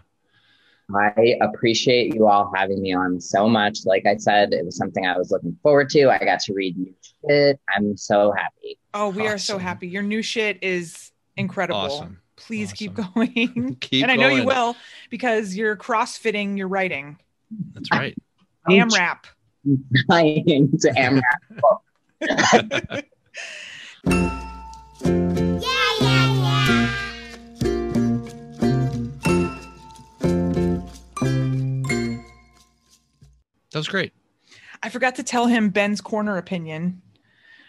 Speaker 4: I appreciate you all having me on so much. Like I said, it was something I was looking forward to. I got to read new shit. I'm so happy.
Speaker 1: Oh, we are so happy. Your new shit is incredible.
Speaker 2: Awesome.
Speaker 1: Please keep going.
Speaker 2: Keep
Speaker 1: and I know you will because you're cross-fitting your writing.
Speaker 2: That's right. AMRAP.
Speaker 4: I'm
Speaker 1: AMRAP.
Speaker 4: trying to AMRAP.
Speaker 2: That was great.
Speaker 1: I forgot to tell him Ben's corner opinion,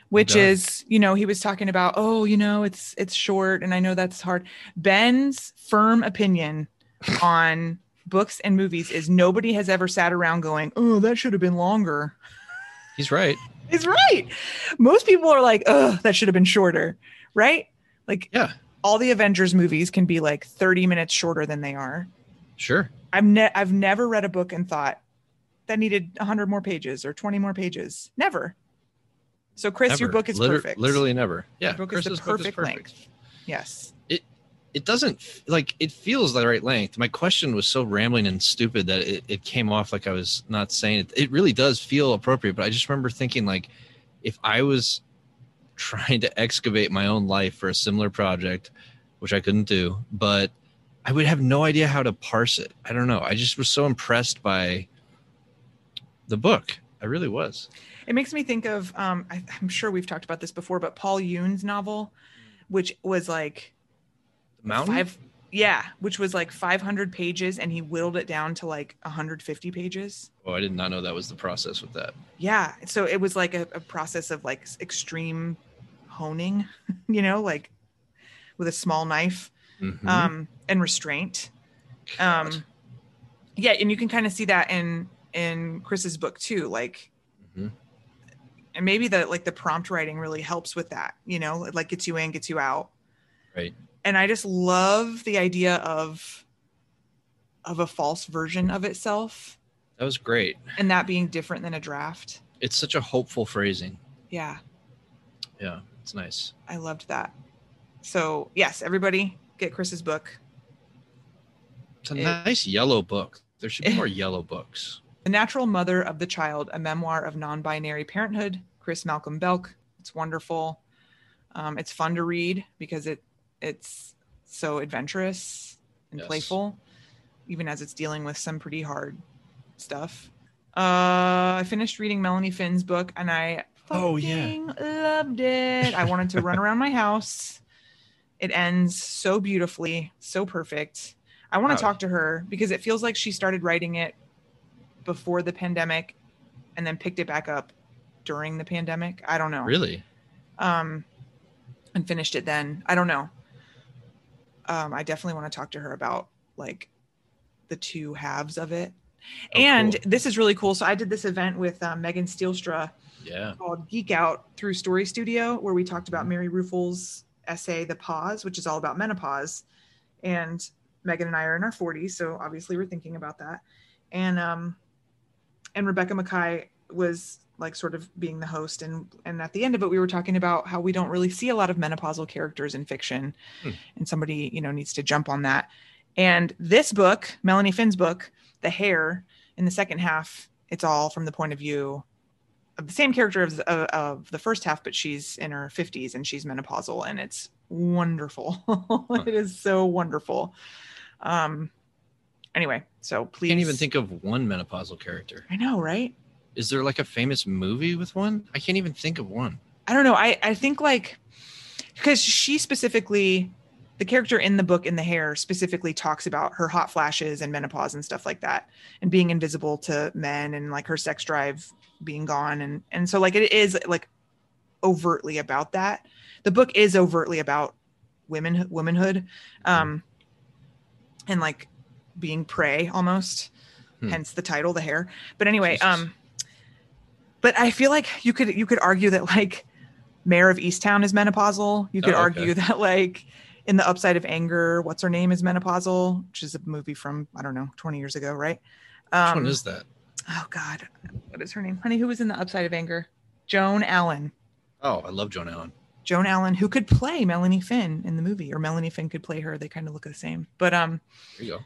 Speaker 1: which is, you know, he was talking about, oh, you know, it's it's short and I know that's hard. Ben's firm opinion on books and movies is nobody has ever sat around going, "Oh, that should have been longer."
Speaker 2: He's right.
Speaker 1: He's right. Most people are like, "Oh, that should have been shorter." Right? Like
Speaker 2: Yeah.
Speaker 1: all the Avengers movies can be like 30 minutes shorter than they are.
Speaker 2: Sure.
Speaker 1: I've ne- I've never read a book and thought that needed 100 more pages or 20 more pages. Never. So Krys, your book is
Speaker 2: Liter-
Speaker 1: perfect.
Speaker 2: Literally never. Yeah.
Speaker 1: Your book is the
Speaker 2: Krys's book
Speaker 1: perfect length. Yes.
Speaker 2: it it doesn't like it feels the right length. My question was so rambling and stupid that it, it came off like I was not saying it. It really does feel appropriate, but I just remember thinking like if I was trying to excavate my own life for a similar project, which I couldn't do, but I would have no idea how to parse it. I don't know. I just was so impressed by the book. I really was.
Speaker 1: It makes me think of um, I, I'm sure we've talked about this before, but Paul Yoon's novel, which was like
Speaker 2: The mountain.
Speaker 1: five, yeah, which was like 500 pages, and he whittled it down to like 150 pages.
Speaker 2: Oh, I did not know that was the process with that.
Speaker 1: Yeah, so it was like a, a process of like extreme honing, you know, like with a small knife
Speaker 2: Mhm.
Speaker 1: um, and restraint.
Speaker 2: God.
Speaker 1: Um, yeah, and you can kind of see that in in Krys's book too, like.
Speaker 2: Mhm.
Speaker 1: And maybe the like the prompt writing really helps with that, you know, it like gets you in, gets you out.
Speaker 2: right.
Speaker 1: And I just love the idea of of a false version of itself
Speaker 2: That was great.
Speaker 1: and that being different than a draft.
Speaker 2: It's such a hopeful phrasing.
Speaker 1: Yeah,
Speaker 2: Yeah, it's nice.
Speaker 1: I loved that. So yes, everybody get Krys's book.
Speaker 2: It's a
Speaker 1: It-
Speaker 2: nice yellow book. There should be more yellow books.
Speaker 1: The Natural Mother of the Child, a memoir of non binary parenthood, Krys Malcolm Belc. It's wonderful. Um, it's fun to read because it it's so adventurous and
Speaker 2: Yes.
Speaker 1: playful, even as it's dealing with some pretty hard stuff. Uh, I finished reading Melanie Finn's book and I
Speaker 2: Oh, yeah.
Speaker 1: loved it. I wanted to run around my house. It ends so beautifully, so perfect. I want to talk to her because it feels like she started writing it before the pandemic and then picked it back up during the pandemic. I don't know.
Speaker 2: Really?
Speaker 1: Um and finished it then. I don't know. Um I definitely want to talk to her about like the two halves of it.
Speaker 2: Oh,
Speaker 1: and
Speaker 2: cool.
Speaker 1: this is really cool. So I did this event with um, Megan Stielstra
Speaker 2: Yeah.
Speaker 1: called Geek Out through Story Studio, where we talked
Speaker 2: Mm-hmm.
Speaker 1: about Mary Ruefle's essay, The Pause, which is all about menopause. And Megan and I are in our 40s, so obviously we're thinking about that. And um, and Rebecca Makkai was like sort of being the host, and and at the end of it, we were talking about how we don't really see a lot of menopausal characters in fiction,
Speaker 2: Hmm.
Speaker 1: and somebody you know needs to jump on that. And this book, Melanie Finn's book, The Hare, in the second half, it's all from the point of view of the same character of, of, of the first half, but she's in her 50s and she's menopausal, and it's wonderful. it is so wonderful. Um. Anyway, so please.
Speaker 2: I can't even think of one menopausal character.
Speaker 1: I know, right?
Speaker 2: Is there like a famous movie with one? I can't even think of one.
Speaker 1: I don't know. I I think like because she specifically the character in the book in the hare specifically talks about her hot flashes and menopause and stuff like that and being invisible to men and like her sex drive being gone and and so like it is like overtly about that the book is overtly about women womanhood um and like being prey almost
Speaker 2: Hmm.
Speaker 1: hence the title the hare but anyway
Speaker 2: Jesus.
Speaker 1: um but i feel like you could you could argue that like mare of easttown is menopausal you could
Speaker 2: Oh, okay.
Speaker 1: argue that like in the upside of anger what's her name is menopausal which is a movie from i don't know 20 years ago right
Speaker 2: Which
Speaker 1: um
Speaker 2: one is that?
Speaker 1: oh god what is her name honey who was in the upside of anger joan allen
Speaker 2: Oh, I love Joan Allen.
Speaker 1: joan allen who could play melanie finn in the movie or melanie finn could play her they kind of look the same but um
Speaker 2: There you go.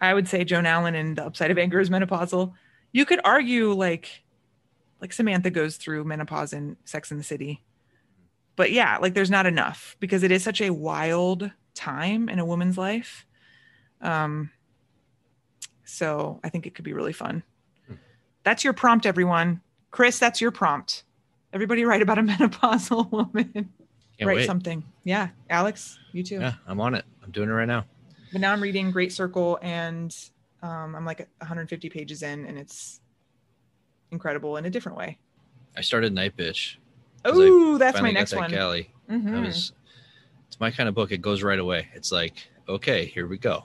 Speaker 1: I would say Joan Allen in The Upside of Anger is menopausal. You could argue like like Samantha goes through menopause in Sex in the City. But yeah, like there's not enough because it is such a wild time in a woman's life. Um so I think it could be really fun. That's your prompt everyone. Krys, that's your prompt. Everybody write about a menopausal woman.
Speaker 2: Can't
Speaker 1: write
Speaker 2: wait.
Speaker 1: something. Yeah, Alex, you too.
Speaker 2: Yeah, I'm on it. I'm doing it right now.
Speaker 1: But now I'm reading Great Circle and um, I'm like 150 pages in and it's incredible in a different way.
Speaker 2: I started Night Bitch.
Speaker 1: Oh, that's my next
Speaker 2: that
Speaker 1: one.
Speaker 2: Galley.
Speaker 1: Mhm.
Speaker 2: I was. It's my kind of book. It goes right away. It's like, okay, here we go.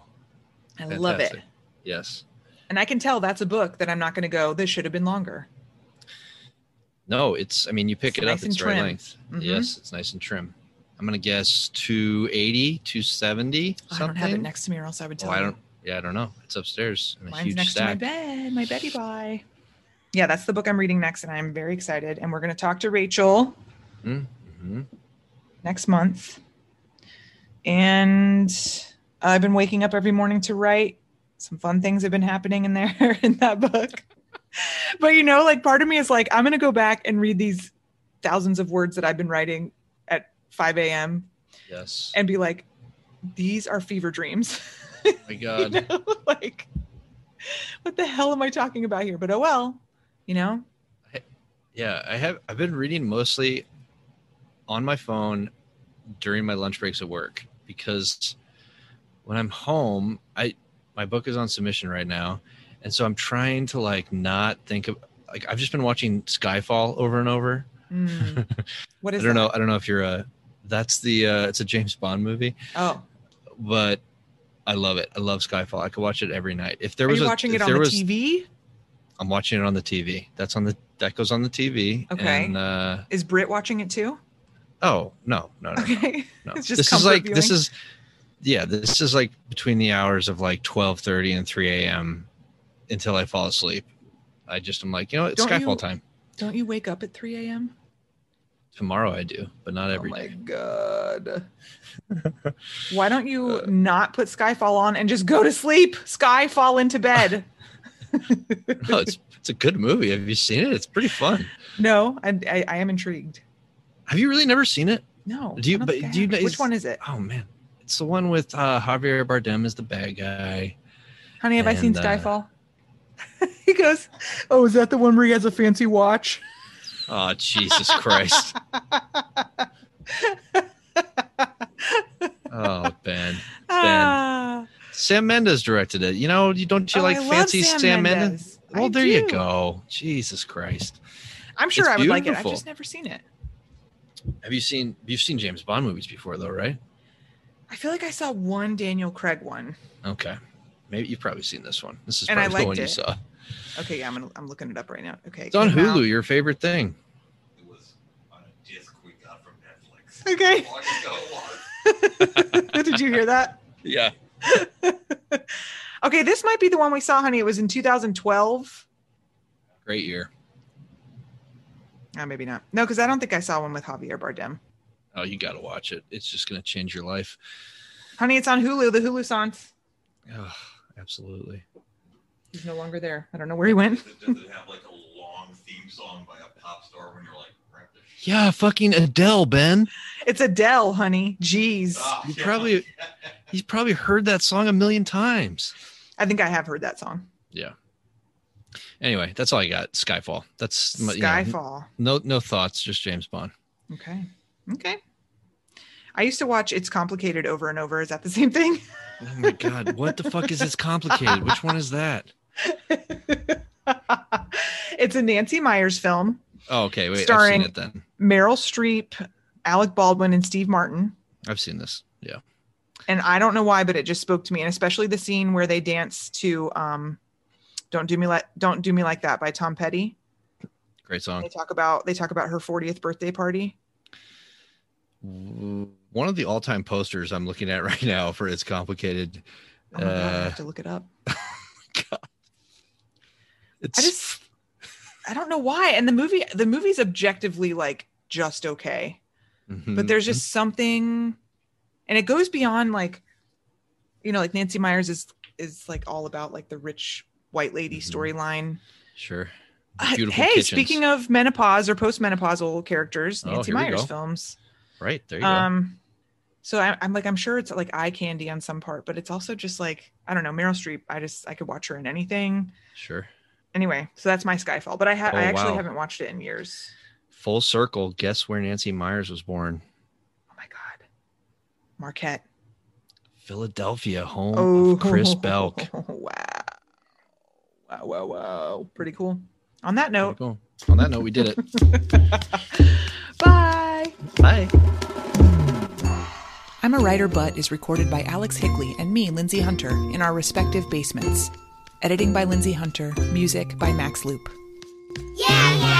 Speaker 1: I love it.
Speaker 2: Yes.
Speaker 1: And I can tell that's a book that I'm not going to go, this should have been longer.
Speaker 2: No, it's. I mean, you pick
Speaker 1: It's
Speaker 2: it
Speaker 1: nice
Speaker 2: up. It's right length.
Speaker 1: Mhm.
Speaker 2: Yes, it's nice and trim. I'm gonna guess 280, 270,
Speaker 1: I don't have it next to me or else I would
Speaker 2: Oh,
Speaker 1: tell
Speaker 2: I don't. Yeah, I don't know. It's upstairs. in a
Speaker 1: Mine's
Speaker 2: huge
Speaker 1: next to my bed, my Betty Bye. Yeah, that's the book I'm reading next and I'm very excited. And we're going to talk to Rachel
Speaker 2: Mm-hmm.
Speaker 1: next month. And I've been waking up every morning to write. Some fun things have been happening in there in that book. but you know, like part of me is like, I'm gonna go back and read these thousands of words that I've been writing 5 a.m.
Speaker 2: Yes.
Speaker 1: and be like, these are fever dreams.
Speaker 2: my God.
Speaker 1: You know, like, what the hell am I talking about here? But oh well, you know.
Speaker 2: Yeah, I have. I've been reading mostly on my phone during my lunch breaks at work because when I'm home, I my book is on submission right now, and so I'm trying to like not think of like I've just been watching Skyfall over and over.
Speaker 1: Mm. What
Speaker 2: I don't
Speaker 1: that?
Speaker 2: know. I don't know if you're a. That's the. uh It's a James Bond movie,
Speaker 1: Oh,
Speaker 2: but I love it. I love Skyfall. I could watch it every night. If there
Speaker 1: are
Speaker 2: was a,
Speaker 1: watching it on the
Speaker 2: was,
Speaker 1: TV?
Speaker 2: I'm watching it on the TV. That's on the that goes on the TV.
Speaker 1: Okay.
Speaker 2: And, uh,
Speaker 1: Is Brit watching it too?
Speaker 2: oh no, no, no, no.
Speaker 1: Okay.
Speaker 2: no.
Speaker 1: It's just
Speaker 2: this is like this is yeah, this is like between the hours of like twelve thirty and three AM until I fall asleep. I just am like, you know, it's
Speaker 1: Don't
Speaker 2: Skyfall
Speaker 1: you-
Speaker 2: time.
Speaker 1: Don't you wake up at 3 a.m.?
Speaker 2: Tomorrow I do, but not every day.
Speaker 1: oh my
Speaker 2: day.
Speaker 1: god. Why don't you not put Skyfall on and just go to sleep? Skyfall into bed.
Speaker 2: No, it's it's a good movie. Have you seen it? It's pretty fun.
Speaker 1: no, I, I, I am intrigued.
Speaker 2: Have you really never seen it?
Speaker 1: No.
Speaker 2: Do you- but do you know-
Speaker 1: Which one is it?
Speaker 2: Oh man. It's the one with uh Javier Bardem as the bad guy.
Speaker 1: Honey, have I seen
Speaker 2: and, uh,
Speaker 1: Skyfall? he goes, Oh, is that the one where he has a fancy watch?
Speaker 2: Oh Jesus Christ. oh Ben.
Speaker 1: Ah.
Speaker 2: Sam Mendes directed it. You know, you don't you
Speaker 1: Oh,
Speaker 2: like
Speaker 1: I
Speaker 2: fancy
Speaker 1: Sam
Speaker 2: Sam, Mendes?
Speaker 1: Mendes.
Speaker 2: Well,
Speaker 1: I
Speaker 2: there you go. Jesus Christ.
Speaker 1: I'm sure
Speaker 2: It's
Speaker 1: I would like it. I've just never seen it.
Speaker 2: Have you seen you've seen James Bond movies before though, right?
Speaker 1: I feel like I saw one Daniel Craig one.
Speaker 2: Okay. Maybe you've probably seen this one. This is probably the one
Speaker 1: liked
Speaker 2: you saw.
Speaker 1: Okay, yeah, I'm gonna, I'm looking it up right now. Okay,
Speaker 2: It's on
Speaker 1: came out-
Speaker 2: Hulu, your favorite thing.
Speaker 5: It was on a disc we got from Netflix.
Speaker 1: Okay.
Speaker 5: Long ago it was.
Speaker 1: Did you hear that?
Speaker 2: Yeah.
Speaker 1: Okay, this might be the one we saw, honey. It was in 2012.
Speaker 2: Great year.
Speaker 1: Oh, maybe not. No, because I don't think I saw one with Javier Bardem.
Speaker 2: Oh, you gotta watch it. It's just gonna change your life.
Speaker 1: Honey, it's on Hulu. The Hulu sans.
Speaker 2: Oh, absolutely.
Speaker 1: He's no longer there. I don't know where he went.
Speaker 5: Does it have like a long theme song by a pop star when you're like, "Crap, this shit."
Speaker 2: Yeah, fucking Adele, Ben.
Speaker 1: It's Adele, honey. Jeez.
Speaker 5: Ah,
Speaker 2: You
Speaker 5: yeah.
Speaker 2: probably he's probably heard that song a million times.
Speaker 1: I think I have heard that song.
Speaker 2: Yeah. Anyway, that's all I got. Skyfall. That's my- you know,
Speaker 1: Skyfall.
Speaker 2: no, no thoughts. Just James Bond.
Speaker 1: Okay. Okay. I used to watch It's Complicated over and over. Is that the same thing?
Speaker 2: Oh my god, what the fuck is this complicated? Which one is that?
Speaker 1: it's a Nancy Meyers film.
Speaker 2: Oh, okay. Wait,
Speaker 1: Starring-
Speaker 2: I've seen it then.
Speaker 1: Meryl Streep, Alec Baldwin, and Steve Martin.
Speaker 2: I've seen this. Yeah.
Speaker 1: And I don't know why, but it just spoke to me, and especially the scene where they dance to um, "Don't Do Me Like Don't Do Me Like That" by Tom Petty.
Speaker 2: Great song.
Speaker 1: They talk about they talk about her 40th birthday party.
Speaker 2: One of the all-time posters I'm looking at right now for it's complicated.
Speaker 1: Oh my god, I
Speaker 2: Uh,
Speaker 1: have to look it up.
Speaker 2: It's
Speaker 1: I just I don't know why. And the movie the movie's objectively like just okay.
Speaker 2: Mhm.
Speaker 1: But there's just something and it goes beyond like you know, like Nancy Meyers is is like all about like the rich white lady
Speaker 2: Mhm.
Speaker 1: storyline.
Speaker 2: sure.
Speaker 1: Uh, hey,
Speaker 2: kitchens.
Speaker 1: speaking of menopause or postmenopausal characters,
Speaker 2: Oh,
Speaker 1: Nancy
Speaker 2: Meyers
Speaker 1: films.
Speaker 2: right there you go.
Speaker 1: Um so I, I'm like I'm sure it's like eye candy on some part, but it's also just like I don't know Meryl Streep. I just I could watch her in anything.
Speaker 2: Sure.
Speaker 1: Anyway, so that's my Skyfall, but I ha-
Speaker 2: Oh,
Speaker 1: I actually
Speaker 2: wow.
Speaker 1: haven't watched it in years.
Speaker 2: Full circle. Guess where Nancy Meyers was born?
Speaker 1: Oh my god, Marquette.
Speaker 2: Philadelphia, home
Speaker 1: Oh,
Speaker 2: of Krys Belc.
Speaker 1: Wow, wow, wow, wow, pretty cool. On that note,
Speaker 2: cool. On that note, we did it.
Speaker 1: bye.
Speaker 2: Bye.
Speaker 1: I'm a Writer But is recorded by Alex Higley and me, Lindsay Hunter, in our respective basements. Editing by Lindsay Hunter, music by Max Loop.
Speaker 6: Yeah,